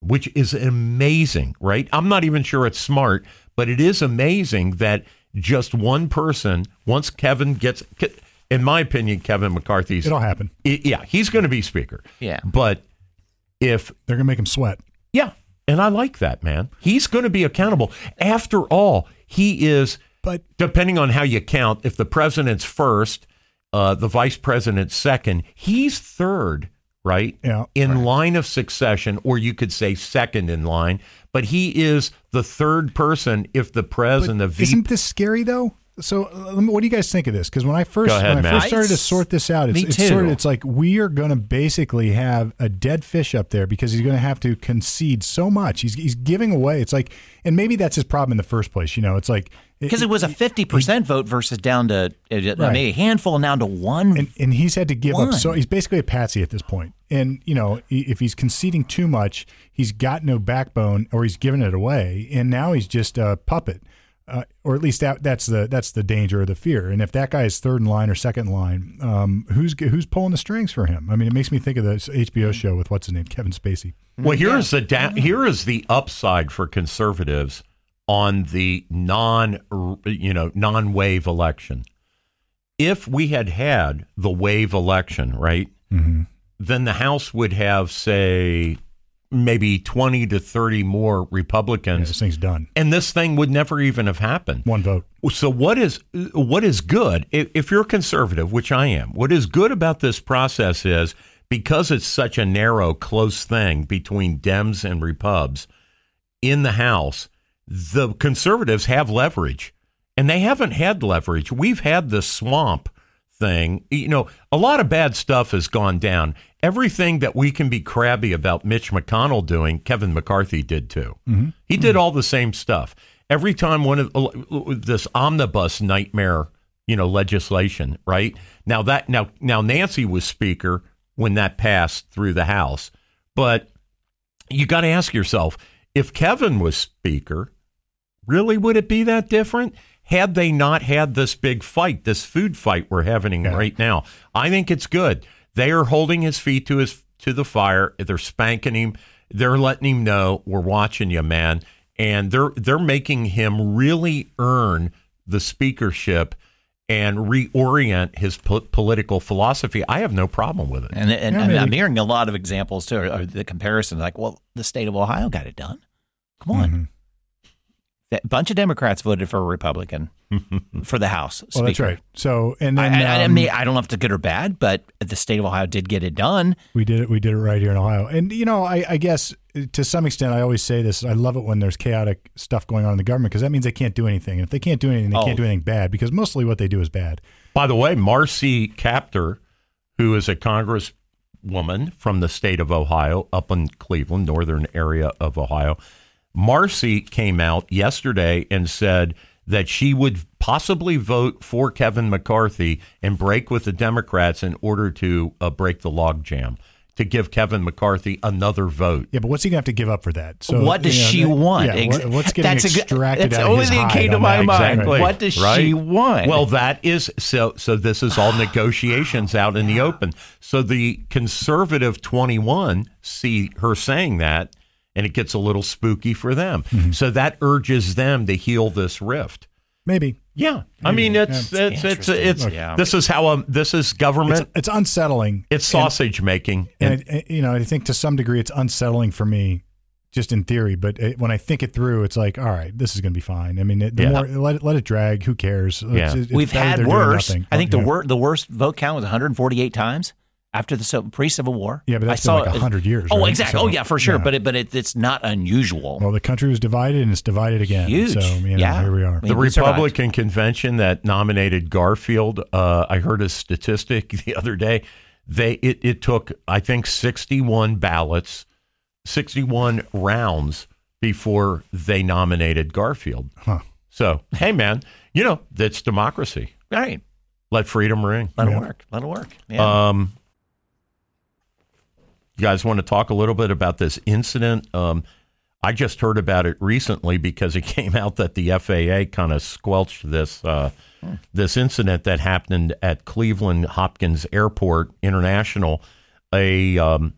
which is amazing, right? I'm not even sure it's smart, but it is amazing that just one person, once Kevin gets, in my opinion, Kevin McCarthy's It'll happen. I- yeah, he's going to be speaker. Yeah. But if, They're going to make him sweat. yeah, and I like that, man. He's going to be accountable. After all, he is, But depending on how you count, if the president's first, uh, the vice president's second, he's third right? Yeah, in line of succession, or you could say second in line. But he is the third person if the pres and the VP. Isn't this scary though? So, uh, let me- what do you guys think of this? Because when I first ahead, when I Matt. first started to sort this out, it's, Me it's too. sort of it's like we are going to basically have a dead fish up there because he's going to have to concede so much. He's he's giving away. It's like, and maybe that's his problem in the first place. You know, it's like Because it was a 50% vote versus down to uh, maybe a handful, now to one. and, and he's had to give up so he's basically a patsy at this point. point and you know if he's conceding too much he's got no backbone or he's giving it away and now he's just a puppet uh, or at least that that's the that's the danger or the fear. And if that guy is third in line or second in line um, who's who's pulling the strings for him? I mean it makes me think of the hbo show with what's his name? Kevin spacey. Well, here is the da- here is the upside for conservatives on the non you know non wave election. If we had had the wave election, right, then the House would have say maybe twenty to thirty more yeah, Republicans, this thing's done and this thing would never even have happened. one vote So what is what is good if, if you're conservative, which I am? What is good about this process is because it's such a narrow, close thing between Dems and Repubs in the House, the conservatives have leverage, and they haven't had leverage. We've had the swamp thing. You know, a lot of bad stuff has gone down. Everything that we can be crabby about Mitch McConnell doing, Kevin McCarthy did too. Mm-hmm. He did mm-hmm. all the same stuff. Every time one of uh, this omnibus nightmare, you know, legislation, right? Now that now now Nancy was speaker when that passed through the House, but you got to ask yourself if Kevin was speaker, really would it be that different? Had they not had this big fight, this food fight we're having Yeah. right now, I think it's good. They are holding his feet to his to the fire. They're spanking him. They're letting him know we're watching you, man. And they're they're making him really earn the speakership and reorient his po- political philosophy. I have no problem with it. And, and, Yeah, and I'm hearing a lot of examples too, or the comparison, like, well, the state of Ohio got it done. Come on. Mm-hmm. A bunch of Democrats voted for a Republican for the House. well that's right so and then I, I, I um, mean, I don't know if it's good or bad, but the state of Ohio did get it done. We did it. We did it right here in Ohio. And you know, I, I guess to some extent, I always say this. I love it when there's chaotic stuff going on in the government because that means they can't do anything. And if they can't do anything, they Oh. can't do anything bad because mostly what they do is bad. By the way, Marcy Kaptur, who is a congresswoman from the state of Ohio, up in Cleveland, northern area of Ohio, Marcy came out yesterday and said that she would possibly vote for Kevin McCarthy and break with the Democrats in order to uh, break the logjam, to give Kevin McCarthy another vote. Yeah, but what's he gonna have to give up for that? So what does you know, she that- want? Yeah, Ex- what- what's getting that's a good- extracted that's out the of his only thing hide came to on my that? mind. Exactly. What does Right? she want? Well, that is so. So this is all negotiations out in the open. So the conservative twenty-one see her saying that, and it gets a little spooky for them. Mm-hmm. So that urges them to heal this rift. Maybe Yeah, I mean it's Yeah. it's it's Interesting. it's, Yeah. this is how um, this is government. it's, it's unsettling. It's, sausage making. And, I, you know, I think to some degree it's unsettling for me, just in theory. But it, when I think it through, it's like, all right, this is going to be fine. I mean, it, the Yeah. more let it, let it drag. Who cares? Yeah. it's We've had worse. I think the Yeah. wor- the worst vote count was 148 times after the pre-Civil War. Yeah, but I been saw like it- 100 years, Oh, right? exactly. So, oh, yeah, for sure. yeah. But it, but it, it's not unusual. Well, the country was divided and it's divided again. Huge. So, you know, Yeah. here we are. The we survived. Republican convention that nominated Garfield, uh, I heard a statistic the other day. They it, it took I think sixty one ballots, sixty one rounds before they nominated Garfield. Huh. So hey man, you know that's democracy. Right. Let freedom ring. Let Yeah. it work. Let it work. Yeah. Um, you guys want to talk a little bit about this incident? Um, I just heard about it recently because it came out that the FAA kind of squelched this uh, this incident that happened at Cleveland Hopkins Airport International. A um,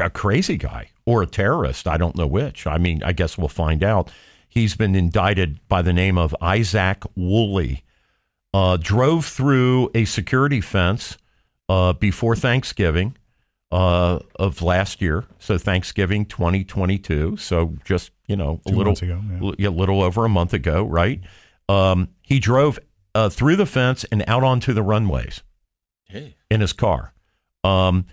a crazy guy or a terrorist, I don't know which. I mean, I guess we'll find out. He's been indicted by the name of Isaac Woolley. Uh, drove through a security fence uh, before Thanksgiving uh, of last year. So Thanksgiving 2022. So just you know a Two little ago, yeah. l- a little over a month ago, right? Um, he drove uh, through the fence and out onto the runways in his car. Um,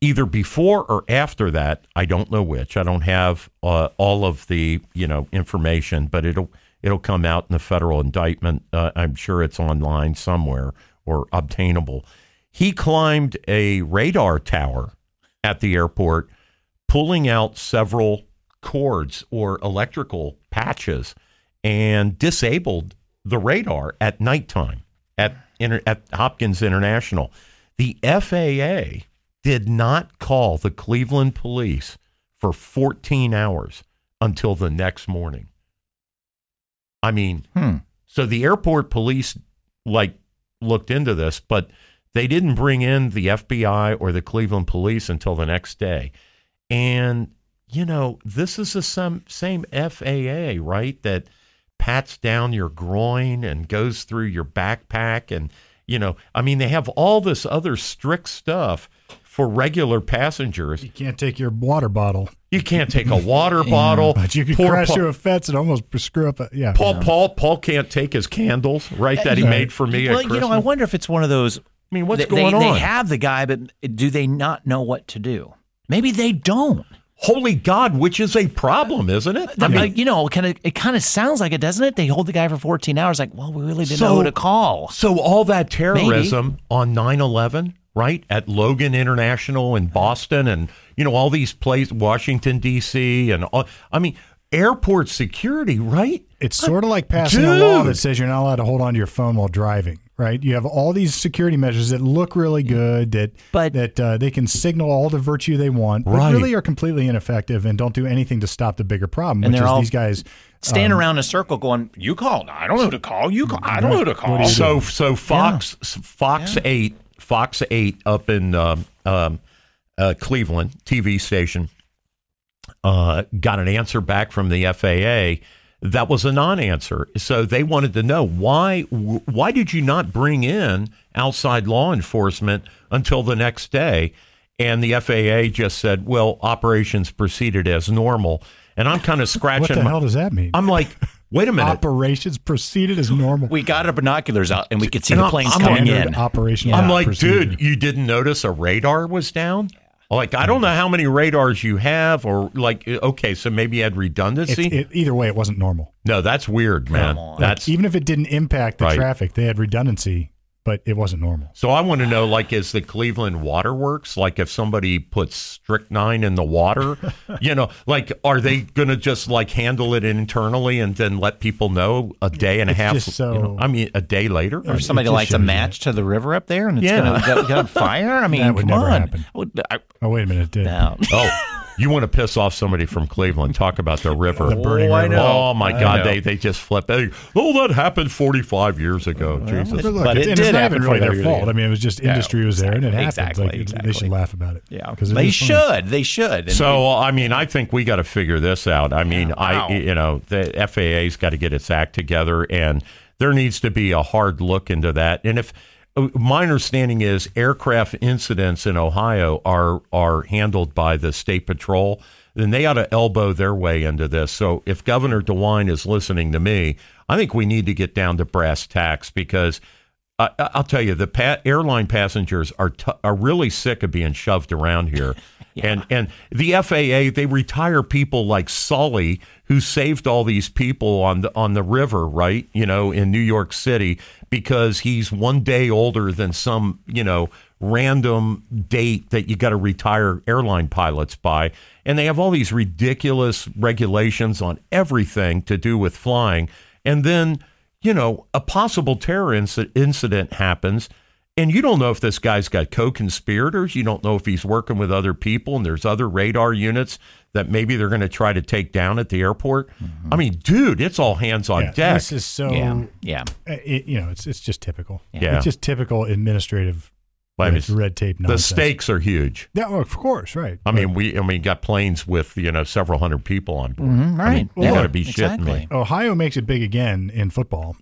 either before or after that. I don't know which. I don't have uh, all of the you know information, but it'll it'll come out in the federal indictment. Uh, I'm sure it's online somewhere or obtainable. He climbed a radar tower at the airport, pulling out several cords or electrical patches, and disabled the radar at nighttime at at Hopkins International. The FAA did not call the Cleveland police for 14 hours until the next morning. I mean, Hmm. so the airport police like looked into this, but they didn't bring in the FBI or the Cleveland police until the next day. And you know, this is the same same FAA, right? That pats down your groin and goes through your backpack and you know, I mean they have all this other strict stuff for regular passengers. You can't take your water bottle, You can't take a water bottle. but you can Poor crash Paul- through a fence and almost screw up. A, yeah, Paul, Paul, Paul can't take his candles, right? That he Right. made for me Well, at you know, I wonder if it's one of those. I mean, what's they, going they, on? They have the guy, but do they not know what to do? Maybe they don't. Holy God, which is a problem, isn't it? I I mean, uh, you know, kind of. It kind of sounds like it, doesn't it? They hold the guy for 14 hours. Like, well, we really didn't know So- who to call. so all that terrorism on 9/11, right? At Logan International in Boston and you know all these places Washington D.C. and all, I mean airport security, right? It's sort of like passing a law that says you're not allowed to hold on to your phone while driving, right? You have all these security measures that look really good, that But- that uh, they can signal all the virtue they want, but Right. really are completely ineffective and don't do anything to stop the bigger problem, And which they're is all these guys. Stand around in a circle going, You call? I don't know who to call. You call. I don't know who to call. So so Fox Fox eight Fox eight up in um, um, uh, Cleveland TV station uh, got an answer back from the FAA that was a non-answer. So they wanted to know why why did you not bring in outside law enforcement until the next day? And the FAA just said, "Well, operations proceeded as normal." And I'm kind of What scratching. the my, hell does that mean? I'm like, wait a minute. Operations proceeded as normal. we got our binoculars out and we could see And the planes I'm coming Standard in. Operational. I'm like, procedure. dude, you didn't notice a radar was down? Like, I don't know how many radars you have, or like, uh, okay, so maybe you had redundancy. it, either way, it wasn't normal. no, that's weird, man. Come on. That's Even if it didn't impact the Right. traffic, they had redundancy, but it wasn't normal. so. I want to know, like, is the Cleveland Waterworks like if somebody puts strychnine in the water, you know, like, are they going to just like handle it internally and then let people know a day and a half? just so- you know, I mean, a day later. or somebody lights a shows you match to the river up there and it's Yeah. going to go, go on fire. I mean, That would come never on. happen. Would- I- Oh, wait a minute. It did. no. Oh, you want to piss off somebody from Cleveland? Talk about the river. The burning Oh, I river. know. Oh my I God! know. They they just flip. Hey, oh, that happened 45 years ago. Jesus. But look, But it's, it and did it's not happen really their fault. ago. I mean, it was just Yeah, industry was there and it happened. exactly, Like, it- They should laugh about it. Yeah, because they should. They should. And So I mean, I think we got to figure this out. I mean, Wow. I you know the FAA's got to get its act together, and there needs to be a hard look into that. And if my understanding is aircraft incidents in Ohio are are handled by the state patrol, then they ought to elbow their way into this. So if Governor DeWine is listening to me, I think we need to get down to brass tacks because. I, I'll tell you, the pa- airline passengers are t- are really sick of being shoved around here, and and the FAA they retire people like Sully who saved all these people on the on the river, right? You know, in New York City because he's one day older than some you know random date that you got to retire airline pilots by, and they have all these ridiculous regulations on everything to do with flying, and then you know, a possible terror inc- incident happens, and you don't know if this guy's got co-conspirators. You don't know if he's working with other people, and there's other radar units that maybe they're going to try to take down at the airport. I mean, dude, it's all hands on Yeah, deck. This is so. yeah, yeah. uh, It, you know, it's it's just typical. Yeah. It's just typical administrative I mean, red, red tape the stakes are huge. Yeah, well, of course, right. I mean, we I mean got planes with you know several hundred people on board. Mhm, I right. mean, you Yeah, got to be shitting exactly. me. Ohio makes it big again in football.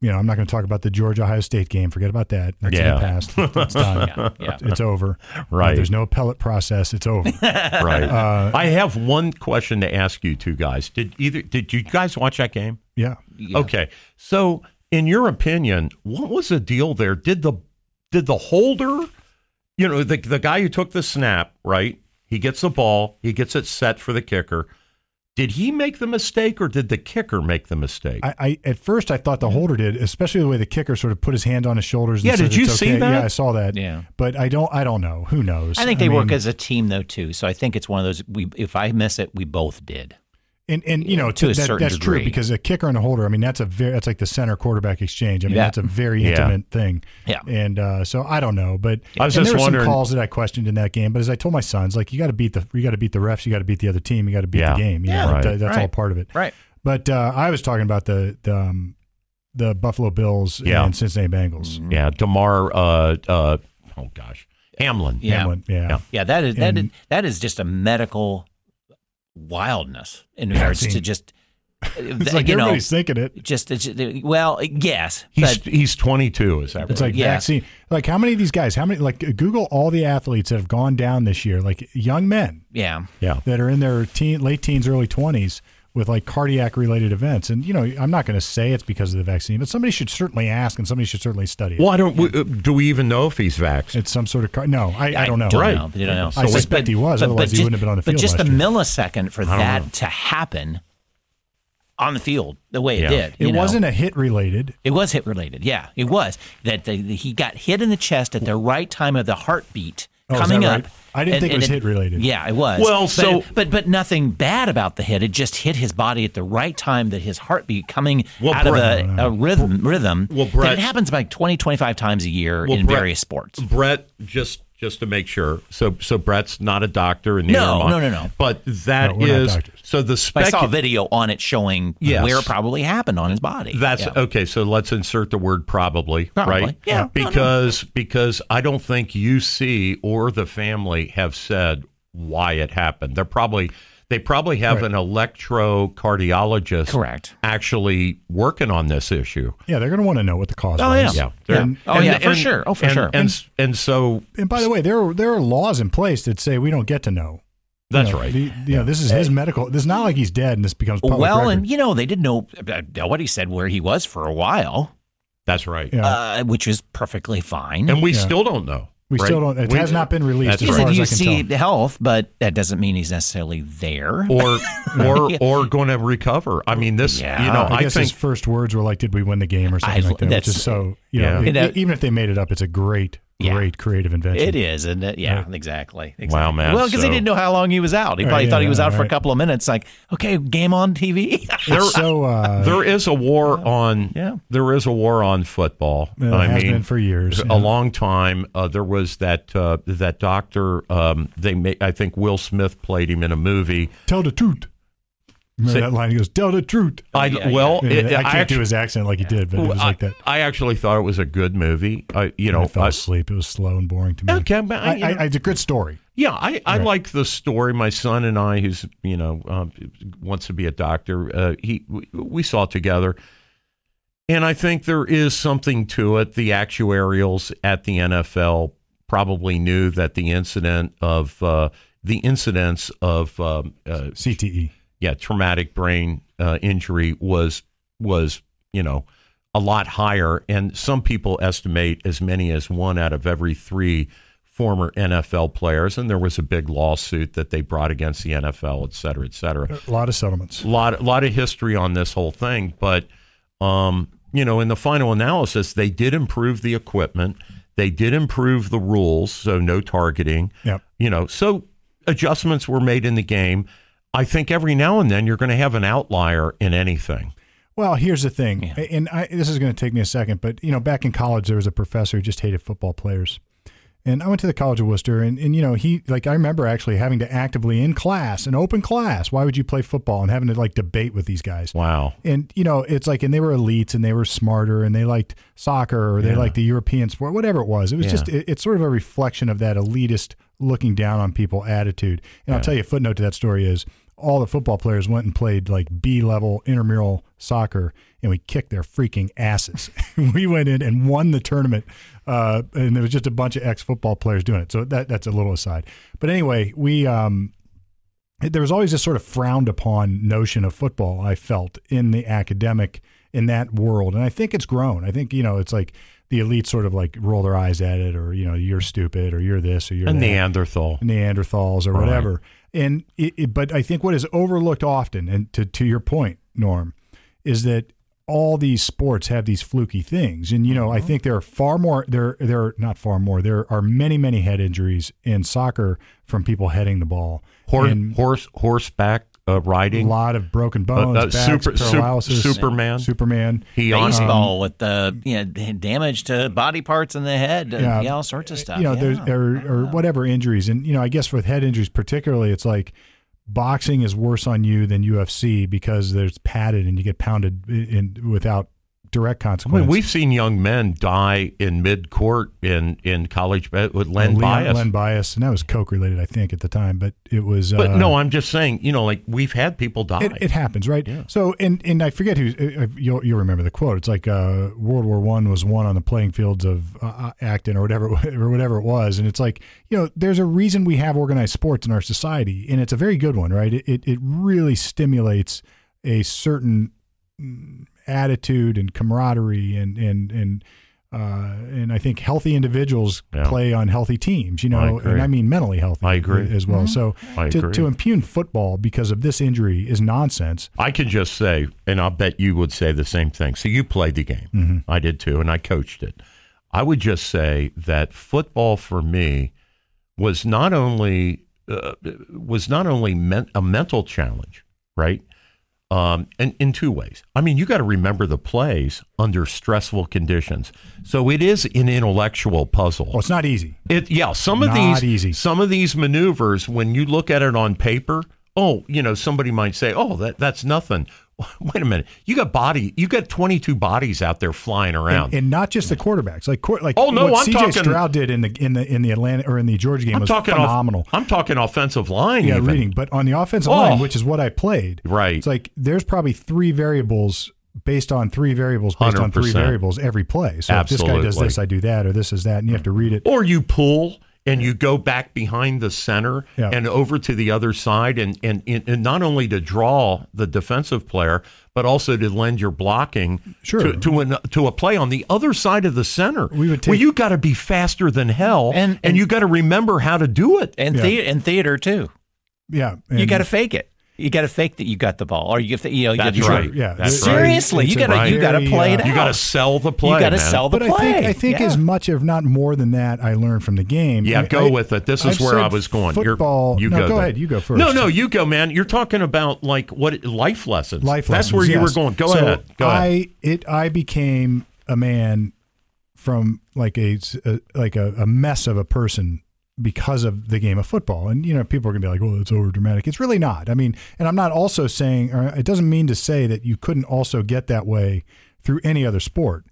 You know, I'm not going to talk about the Georgia Ohio State game. Forget about that. That's in Yeah. the past. It's done. Yeah, yeah. It's over. Right. Uh, there's no appellate process. It's over. Right. Uh, I have one question to ask you two guys. Did either did you guys watch that game? yeah. Okay. So, in your opinion, what was the deal there? Did the did the holder you know, the the guy who took the snap, right? He gets the ball, he gets it set for the kicker. Did he make the mistake or did the kicker make the mistake? I, I at first I thought the holder did, especially the way the kicker sort of put his hand on his shoulders. Yeah, said did you it's see that? Yeah, I saw that. Yeah. but I don't. I don't know. Who knows? I think they work mean, as a team though too. So I think it's one of those. We if I miss it, we both did. And and you know to a that- certain that's true because a kicker and a holder. I mean, that's a very that's like the center quarterback exchange. I mean, Yeah. that's a very Yeah. intimate thing. Yeah. and uh, so I don't know, but I was and just there were wondering- some calls that I questioned in that game. But as I told my sons, like you got to beat the you got to beat the refs, you got to beat the other team, you got to beat Yeah. the game. You Yeah. know, Right. that- that's all part of it. Right. But uh, I was talking about the the, um, the Buffalo Bills Yeah. and Cincinnati Bengals. yeah, Damar. Uh, uh, oh gosh, Hamlin. Yeah. Hamlin, yeah. Yeah. Yeah, that is that is, And- that is just a medical wildness in regards to just It's uh, like you know everybody's thinking it. just uh, it's, well yes, He's but he's 22. Is that right? It's like Yeah. vaccine. Like how many of these guys? How many? Like Google all the athletes that have gone down this year. Like young men yeah. yeah. that are in their teen, late teens, early twenties with like cardiac related events. And you know, I'm not going to say it's because of the vaccine, but somebody should certainly ask, and somebody should certainly study it. Well, I don't. we- uh, Do we even know if he's vaxxed? It's some sort of car- no. I, I don't know. Don't Right. know. You don't know. I suspect he was, otherwise he ju- wouldn't have been on the field. But just last a year. millisecond for that know. to happen on the field the way Yeah. it did. It know. wasn't a hit related. It was hit related. Yeah, it was that the, the- he got hit in the chest at the right time of the heartbeat Oh, coming up. right? I didn't think it was hit-related. Yeah, it was. Well, But- so- but but nothing bad about the hit. It just hit his body at the right time that his heartbeat coming Well, out Brett- of a, a rhythm rhythm. Well, that Brett- it happens like 20, 25 times a year Well, in Brett- various sports. Brett, just just to make sure. So so Brett's not a doctor and No, neither am I. no, no, no. But that No, is. So the I saw a video on it showing Yes. where it probably happened on his body. That's Yeah. okay. So let's insert the word probably, Probably. right? Yeah. No, no. Because because I don't think UC or the family have said why it happened. They're probably they probably have Right. an electrocardiologist Correct. actually working on this issue. Yeah, they're going to want to know what the cause Oh, was. yeah. Yeah. They're- And, Oh, yeah, for sure. Oh, for and, sure. And and so and by the way, there are, there are laws in place that say we don't get to know. That's You know, right. the- you know, this is his medical. This is not like he's dead and this becomes public well, record. and you know they didn't know uh, nobody said where he was for a while, That's right. Yeah. uh, which is perfectly fine. And we Yeah. still don't know. We right? still don't. It We- has not been released That's as He's far at as I can UC tell. Health, but that doesn't mean he's necessarily there. or or or going to recover. I mean, this Yeah. you know, I, I, guess think his first words were like, "Did we win the game?" or something I- like that. Which is so you know, Yeah. You know- even if they made it up, it's a great, Yeah. great creative invention. It is, and uh, yeah, exactly, exactly. Wow, man, Well, because so- he didn't know how long he was out. He Right, probably yeah, thought he was out for a couple of minutes. Like, okay, game on TV. It's so uh, there is a war on. Yeah. there is a war on football. it I has mean, been for years. a yeah. long time. Uh, there was that uh, that doctor. Um, they ma- I think Will Smith played him in a movie. Tell the truth. Remember that line? He goes, "Tell the truth." I yeah, well, Yeah, it- I can't actu- do his accent like he did, but it was I, like that. I actually thought it was a good movie. I, you know, I fell I- asleep. It was slow and boring to me. Okay, but I- I, I, I, it's a good story. Yeah, I, I Right. like the story. My son and I, who's you know um, wants to be a doctor, uh, he we, we saw it together, and I think there is something to it. The actuarials at the NFL probably knew that the incident of uh, the incidents of um, uh, CTE. Yeah traumatic brain uh, injury was was you know a lot higher, and some people estimate as many as one out of every three former NFL players, and there was a big lawsuit that they brought against the NFL, et cetera, et cetera. A lot of settlements. A lot, lot of history on this whole thing, but um, you know, in the final analysis, they did improve the equipment, they did improve the rules, so no targeting. Yep. You know, so adjustments were made in the game. I think every now and then you're going to have an outlier in anything. Well, here's the thing, and I, this is going to take me a second, but you know, back in college, there was a professor who just hated football players, and I went to the College of Wooster, and, and you know, he like I remember actually having to actively in class, an open class, why would you play football, and having to like debate with these guys. Wow. And you know, it's like, and they were elites, and they were smarter, and they liked soccer, or they liked the European sport, whatever it was. It was Yeah. just, it, it's sort of a reflection of that elitist looking down on people attitude. And I'll tell you, a footnote to that story is all the football players went and played like B level intramural soccer, and we kicked their freaking asses. we went in and won the tournament, uh, and there was just a bunch of ex football players doing it. So that that's a little aside. But anyway, we. Um, there was always this sort of frowned upon notion of football I felt in the academic in that world, and I think it's grown. I think you know it's like the elite sort of like roll their eyes at it, or you know you're stupid, or you're this, or you're A that. Neanderthal. Neanderthals or Right. whatever. And it, it, but I think what is overlooked often, and to to your point, Norm, is that all these sports have these fluky things, and you know I mm-hmm. think there are far more there there are not far more there are many many head injuries in soccer from people heading the ball. Horse, and horse horseback uh, a lot of broken bones, uh, backs, super- super- paralysis, Superman. Superman. He on Baseball with the you know, damage to body parts in the head, uh, Yeah. yeah, all sorts of stuff. you know, yeah. there's or, or whatever injuries, and you know, I guess with head injuries particularly, it's like boxing is worse on you than UFC because there's padded and you get pounded in, in without direct I consequence. mean, we've seen young men die in mid court in in college with Len Leon- Bias. Len bias, and that was coke related, I think, at the time. But it was. but uh, no, I'm just saying, you know, like we've had people die. It, it happens, right? Yeah. So, and and I forget who uh, you'll you'll remember the quote. It's like uh, World War One was won on the playing fields of uh, Acton or whatever or whatever it was, and it's like you know, there's a reason we have organized sports in our society, and it's a very good one, right? It it, it really stimulates a certain mm, attitude and camaraderie and and and. Uh, and I think healthy individuals Yeah. play on healthy teams, you I know, agree. and I mean mentally healthy I agree. as well. So I to, agree. to impugn football because of this injury is nonsense. I can just say, and I'll bet you would say the same thing. So you played the game. Mm-hmm. I did too, and I coached it. I would just say that football for me was not only uh, was not only men- a mental challenge, right? Um, and in two ways. I mean, you got to remember the plays under stressful conditions. So it is an intellectual puzzle. Well, it's not easy. It yeah, some of Not these easy. some of these maneuvers when you look at it on paper, oh, you know, somebody might say, "Oh, that that's nothing." Wait a minute. You got body, you got 22 bodies out there flying around. And, and not just the quarterbacks, like like Oh, no, what I'm CJ talking- Stroud did in the in the in the Atlanta or in the Georgia game I'm was talking off- phenomenal. I'm talking offensive line yeah, even. reading, but on the offensive Oh. line, which is what I played, Right. It's like there's probably three variables based on three variables based on three variables every play. So if this guy does this, I do that, or this is that, and you have to read it. Or you pull and you go back behind the center Yeah. and over to the other side and, and, and not only to draw the defensive player, but also to lend your blocking Sure. to, to, an, to a play on the other side of the center. We would well, take- you got to be faster than hell And- and, and- you got to remember how to do it. and Yeah. thea- and theater too. Yeah, you and- got to fake it. You got to fake that you got the ball, or you have to, you know, you That's gotta- right. Yeah, That's there- right. Seriously, you got to you got to play it uh, out. You got to sell the play. You got to sell the But play. I think I think Yeah. as much, if not more than that, I learned from the game. Yeah, I- go I- with it. This is I've where I was going. You're- Football. you no, go go ahead. You go first. No, no, you go, man. You're talking about like what life lessons. life lessons. That's lessons, where you were going. Go So ahead. Go I ahead. it I became a man from like a, a like a, a mess of a person because of the game of football. And you know, people are gonna be like, "Well, it's over dramatic." It's really not. I mean, and I'm not also saying, or it doesn't mean to say that you couldn't also get that way through any other sport.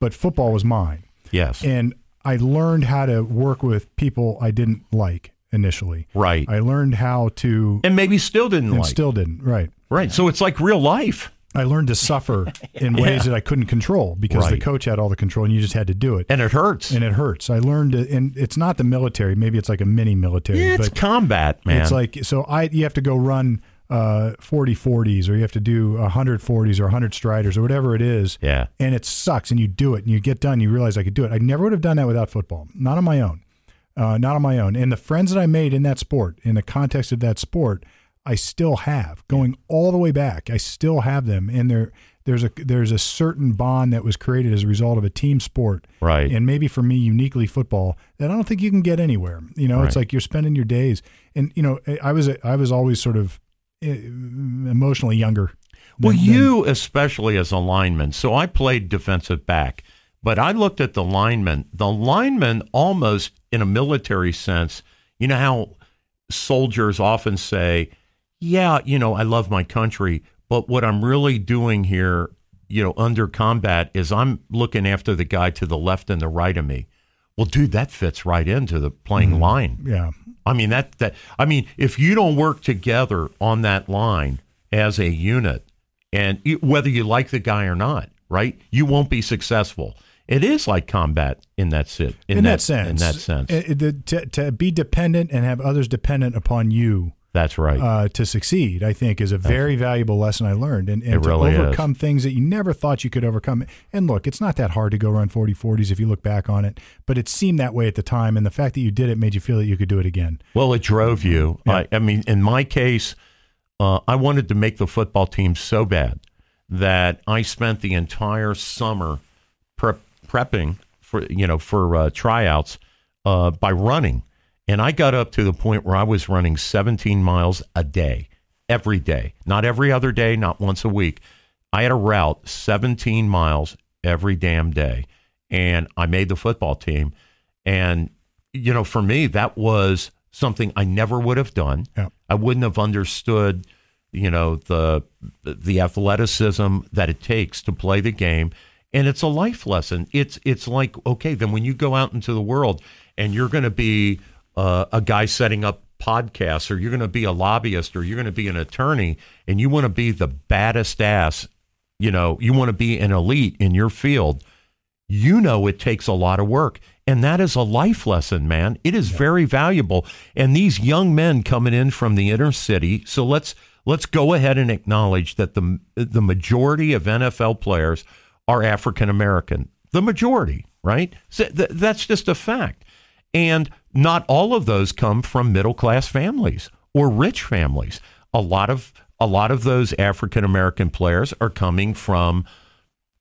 But football was mine, Yes. and I learned how to work with people I didn't like initially. right. I learned how to, and maybe still didn't and like. still didn't. Right. right. So it's like real life. I learned to suffer in ways that I couldn't control because the coach had all the control and you just had to do it. And it hurts. And it hurts. I learned to, and it's not the military. Maybe it's like a mini military, yeah, it's combat, man. it's like, so I, you have to go run uh, 40 40s or you have to do 100 40s or 100 striders or whatever it is. yeah. And it sucks and you do it and you get done. You realize I could do it. I never would have done that without football. Not on my own. Uh, not on my own. And the friends that I made in that sport, in the context of that sport, I still have going all the way back. I still have them, and there there's a there's a certain bond that was created as a result of a team sport, Right. And maybe for me, uniquely football, that I don't think you can get anywhere. You know, it's like you're spending your days, and you know, I was I was always sort of eh, emotionally younger. Well, than- you especially as a lineman. So I played defensive back, but I looked at the lineman. The lineman almost in a military sense, you know how soldiers often say, "Yeah, you know, I love my country, but what I'm really doing here, you know, under combat is I'm looking after the guy to the left and the right of me." Well, dude, that fits right into the playing line. yeah, I mean that that I mean if you don't work together on that line as a unit and whether you like the guy or not, right? You won't be successful. It is like combat in that sit in, that, sense, In that sense. Eh, the- to, to be dependent and have others dependent upon you That's right. uh, to succeed, I think, is a very valuable lesson I learned. And, and It to really is. overcome things that you never thought you could overcome. And look, it's not that hard to go run 40 40s if you look back on it, but it seemed that way at the time. And the fact that you did it made you feel that you could do it again. Well, it drove you. Yeah. I, I mean, in my case, uh, I wanted to make the football team so bad that I spent the entire summer prep, prepping for you know for uh, tryouts uh, by running, and I got up to the point where I was running 17 miles a day, every day, not every other day, not once a week. I had a route 17 miles every damn day, and I made the football team. And you know, for me, that was something I never would have done. Yeah. I wouldn't have understood, you know, the the athleticism that it takes to play the game. And it's a life lesson. It's it's like okay, then when you go out into the world and you're going to be uh, a guy setting up podcasts, or you're going to be a lobbyist, or you're going to be an attorney, and you want to be the baddest ass, you know, you want to be an elite in your field you know it takes a lot of work. And that is a life lesson man. It is very valuable. And these young men coming in from the inner city so let's let's go ahead and acknowledge that the the majority of NFL players are African American. The majority right? So th- that's just a fact and not all of those come from middle class families or rich families a lot of a lot of those African American players are coming from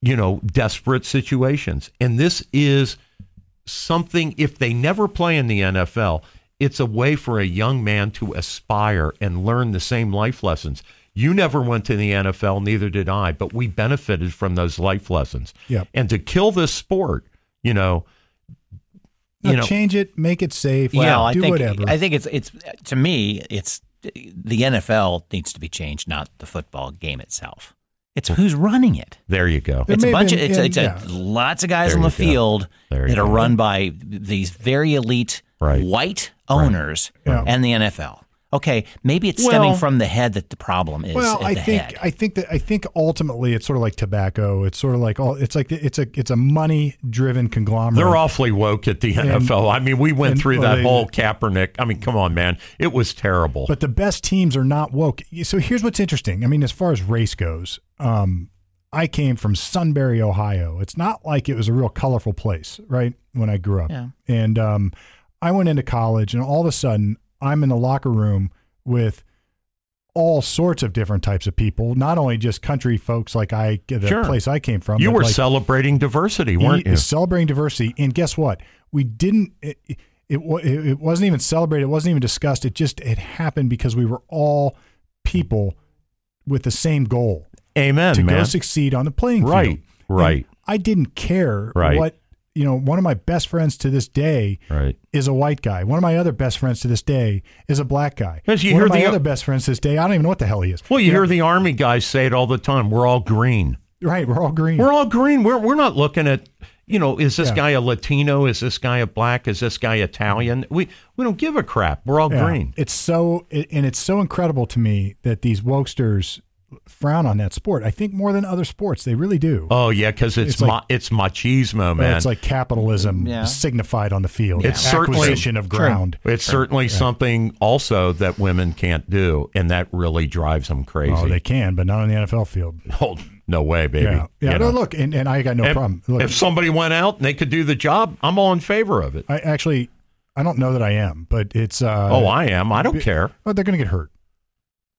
you know, desperate situations. And this is something, if they never play in the NFL, it's a way for a young man to aspire and learn the same life lessons. You never went to the NFL, neither did I, but we benefited from those life lessons. Yep. And to kill this sport, you know, Now, you know, change it, make it safe, Well, I do think whatever. I think it's it's to me it's the NFL needs to be changed, not the football game itself. It's who's running it. there you go. It It's may a have bunch of been- it's, yeah, it's a, yeah. lots of guys There on the go. field that you are run by these very elite Right. white owners Yeah. and the NFL. Okay, maybe it's stemming Well- from the head that the problem is. well, at I the think head. I think that I think ultimately it's sort of like tobacco. It's sort of like all. It's like it's a it's a money driven conglomerate. They're awfully woke at the NFL. I mean, we went and- through well, that they- whole Kaepernick. I mean, come on, man. It was terrible. But the best teams are not woke. So here's what's interesting. I mean, as far as race goes, um, I came from Sunbury, Ohio. It's not like it was a real colorful place, right? When I grew up, Yeah. and um, I went into college, and all of a sudden, I'm in the locker room with all sorts of different types of people. Not only just country folks like I, the Sure. place I came from. you were like, celebrating diversity, weren't you? celebrating diversity, and guess what? We didn't. It, it it wasn't even celebrated. It wasn't even discussed. It just it happened because we were all people with the same goal Amen, to man. go succeed on the playing field. Right, right. I didn't care Right. what you know. One of my best friends to this day Right. is a white guy. One of my other best friends to this day is a black guy. Yes, you One hear of my the- other best friends to this day, I don't even know what the hell he is. Well, you know? hear the army guys say it all the time. We're all green. right? We're all green. We're all green. We're we're not looking at you know, is this Yeah. guy a Latino? Is this guy a black? Is this guy Italian? We we don't give a crap. We're all Yeah. green. It's so it, and it's so incredible to me that these wokesters frown on that sport. I think more than other sports, they really do. Oh yeah, because it's It's like- ma- it's machismo, man. It's like capitalism Yeah. signified on the field. It's certainly- of ground. it's certainly something also that women can't do, and that really drives them crazy. Oh, they can, but not on the NFL field. Oh, no way, baby. Yeah, yeah. No, look, and, and I got no if, problem. Look, if somebody went out and they could do the job, I'm all in favor of it. I actually, I don't know that I am, but it's. Uh, oh, I am. I don't care. But they're going to get hurt.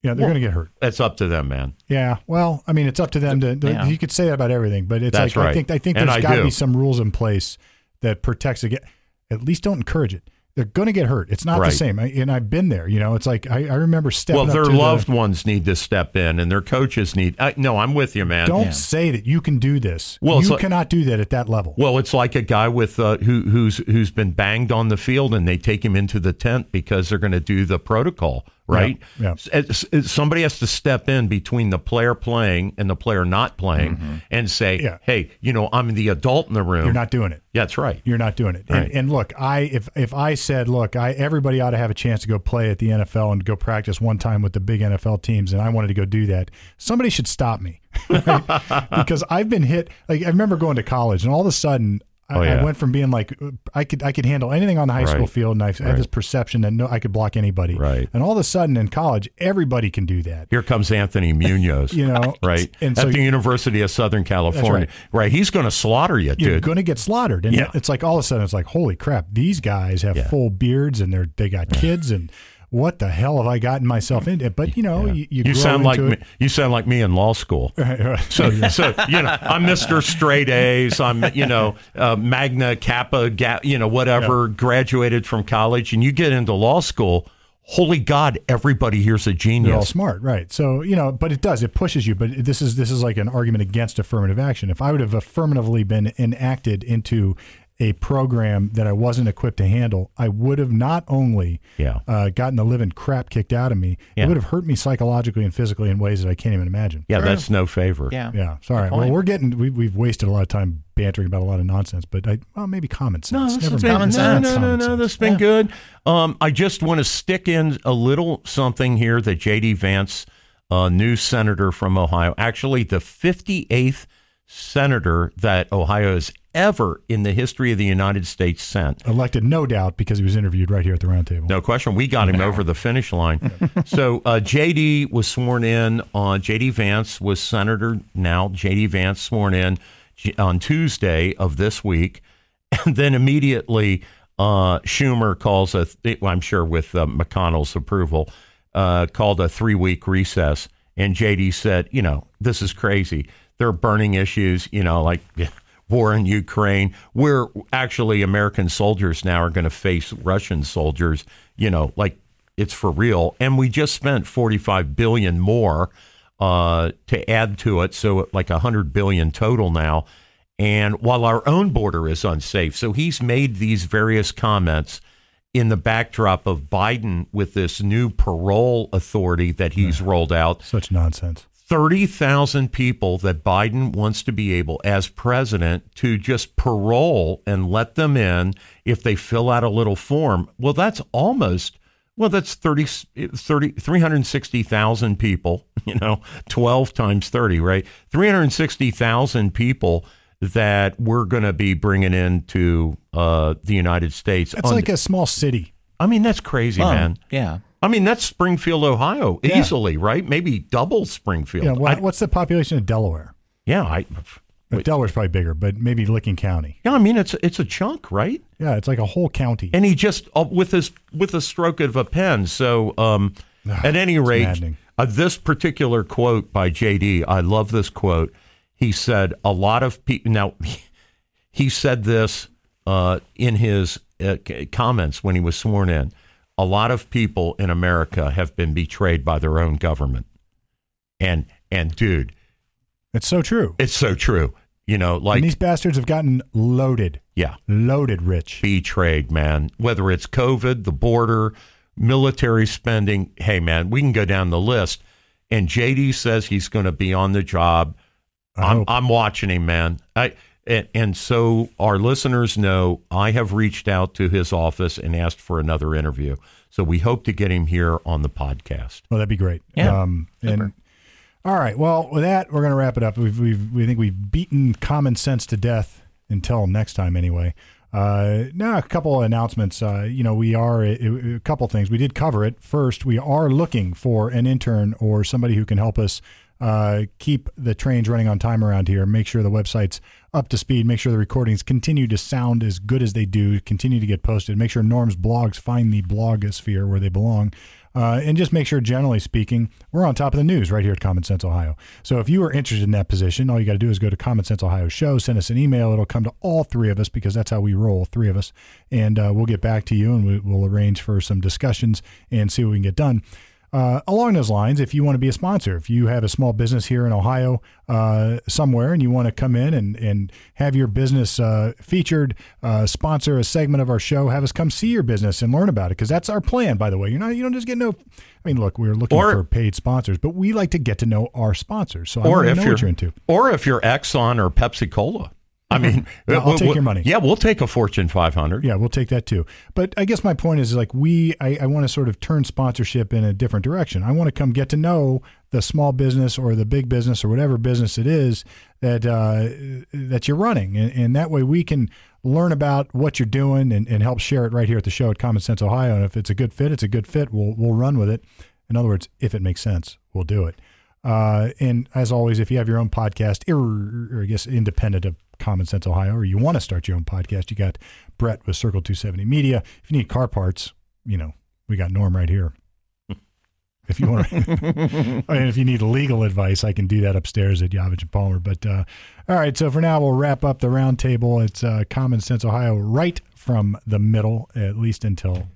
Yeah, they're Well- going to get hurt. That's up to them, man. Yeah. Well, I mean, it's up to them to. Yeah. You could say that about everything, but it's That's like I think I think And there's I got to be some rules in place that protects against. At least don't encourage it. They're going to get hurt. It's not Right. the same. I, and I've been there. You know, it's like I, I remember stepping Well, up their to the- loved ones need to step in, and their coaches need. I, no, I'm with you, man. Don't Yeah. say that you can do this. Well, it's you like- cannot do that at that level. Well, it's like a guy with uh, who who's who's been banged on the field, and they take him into the tent because they're going to do the protocol, right? Yeah, S- uh, s- s- Somebody has to step in between the player playing and the player not playing, mm-hmm. and say, Yeah. "Hey, you know, I'm the adult in the room." You're not doing it. Yeah, that's right. You're not doing it. Right. And, and look, I if if I said, look, I everybody ought to have a chance to go play at the NFL and go practice one time with the big NFL teams, and I wanted to go do that, somebody should stop me, right? because I've been hit. Like I remember going to college, and all of a sudden. Oh, I, Oh, yeah. I went from being like I could I could handle anything on the high school field, and I Right. had this perception that no, I could block anybody. Right. And all of a sudden in college, everybody can do that. Here comes Anthony Munoz. You know, right? and At so the University of Southern California. right. He's going to slaughter you, dude. You're going to get slaughtered, and Yeah. it's like all of a sudden it's like, holy crap, these guys have Yeah. full beards and they're they got kids, and what the hell have I gotten myself into? But you know, you, you, grow sound like me, you sound like me in law school. So, so you know, I'm Mr. Straight A's. I'm, you know, uh, Magna Kappa, ga- you know, whatever. Graduated from college, and you get into law school. Holy God, everybody here's a They're all genius. smart, right? So you know, but it does it pushes you. But this is this is like an argument against affirmative action. If I would have affirmatively been enacted into a program that I wasn't equipped to handle, I would have not only Yeah. uh, gotten the living crap kicked out of me, Yeah. it would have hurt me psychologically and physically in ways that I can't even imagine. Yeah, that's no favor. Yeah. Yeah, sorry. Well, we're getting we, we've wasted a lot of time bantering about a lot of nonsense, but I well maybe common sense. this Never has common been, sense. No, no, no, Common no. sense. This has been good. Um, I just want to stick in a little something here that J.D. Vance, uh, new senator from Ohio, actually the 58th senator that Ohio has ever in the history of the United States sent. elected, no doubt, because he was interviewed right here at the roundtable. No question. We got him over the finish line. so uh, JD was sworn in on JD Vance was senator now. JD Vance sworn in on Tuesday of this week, and then immediately uh, Schumer calls a. Th- well, I'm sure with uh, McConnell's approval, uh, called a three week recess. And JD said, you know, this is crazy. There are burning issues, you know, like war in Ukraine. We're actually American soldiers now are going to face Russian soldiers, you know, like it's for real. And we just spent 45 billion more uh, to add to it, so like 100 billion total now. And while our own border is unsafe, so he's made these various comments in the backdrop of Biden with this new parole authority that he's rolled out. Such nonsense. 30,000 people that Biden wants to be able, as president, to just parole and let them in if they fill out a little form. Well, that's almost, well, that's 30, 30 360,000 people, you know, 12 times 30, right? 360,000 people that we're going to be bringing into uh, the United States. It's on- like a small city. I mean, that's crazy, Oh, man. Yeah. I mean, that's Springfield, Ohio, Yeah. easily, right? Maybe double Springfield. Know, what, I- what's the population of Delaware? yeah, I, Delaware's probably bigger, but maybe Licking County. yeah. I mean, it's it's a chunk, right? Yeah, it's like a whole county. And he just uh, with his with a stroke of a pen. So, um, at any rate, uh, this particular quote by JD, I love this quote. He said, "A lot of people." Now, he said this uh, in his uh, comments when he was sworn in. A lot of people in America have been betrayed by their own government, and and dude, It's so true. it's so true. You know, like and these bastards have gotten loaded, yeah, loaded rich. betrayed, man. Whether it's COVID, the border, military spending, hey, man, we can go down the list. And JD says he's going to be on the job. I I'm, hope. I'm watching him, man. I and, and so our listeners know I have reached out to his office and asked for another interview. So we hope to get him here on the podcast. Well, that'd be great. Yeah. Um, and all right. Well, with that, we're going to wrap it up. We've, we've we think we've beaten common sense to death until next time, anyway. Uh, now, a couple of announcements. Uh, you know, we are a, a couple things. We did cover it. First, we are looking for an intern or somebody who can help us uh, keep the trains running on time around here. Make sure the website's up to speed. Make sure the recordings continue to sound as good as they do. Continue to get posted. Make sure Norm's blogs find the blogosphere where they belong. Uh, and just make sure, generally speaking, we're on top of the news right here at Common Sense Ohio. So if you are interested in that position, all you got to do is go to Common Sense Ohio Show, send us an email. It'll come to all three of us because that's how we roll, three of us. And uh, we'll get back to you and we, we'll arrange for some discussions and see what we can get done. Uh, along those lines, if you want to be a sponsor, if you have a small business here in Ohio uh, somewhere and you want to come in and, and have your business uh, featured, uh, sponsor a segment of our show, have us come see your business and learn about it because that's our plan. By the way, you're not you don't just get no. I mean, look, we're looking Or- for paid sponsors, but we like to get to know our sponsors. So I Or if know you're, what you're into. or if you're Exxon or Pepsi Cola. I mean, Yeah, I'll we'll- take we'll- your money. Yeah, we'll take a Fortune 500. Yeah, we'll take that too. But I guess my point is like we, I, I want to sort of turn sponsorship in a different direction. I want to come get to know the small business or the big business or whatever business it is that uh, that you're running, and, and that way we can learn about what you're doing and, and help share it right here at the show at Common Sense Ohio. And if it's a good fit, it's a good fit. We'll we'll run with it. In other words, if it makes sense, we'll do it. Uh, and as always, if you have your own podcast, or, or I guess independent of Common Sense Ohio, or you want to start your own podcast, you got Brett with Circle 270 Media. If you need car parts, you know, we got Norm right here. If you want, and if you need legal advice, I can do that upstairs at Yavitch and Palmer. But uh, all right, so for now, we'll wrap up the roundtable. It's uh, Common Sense Ohio, right from the middle, at least until.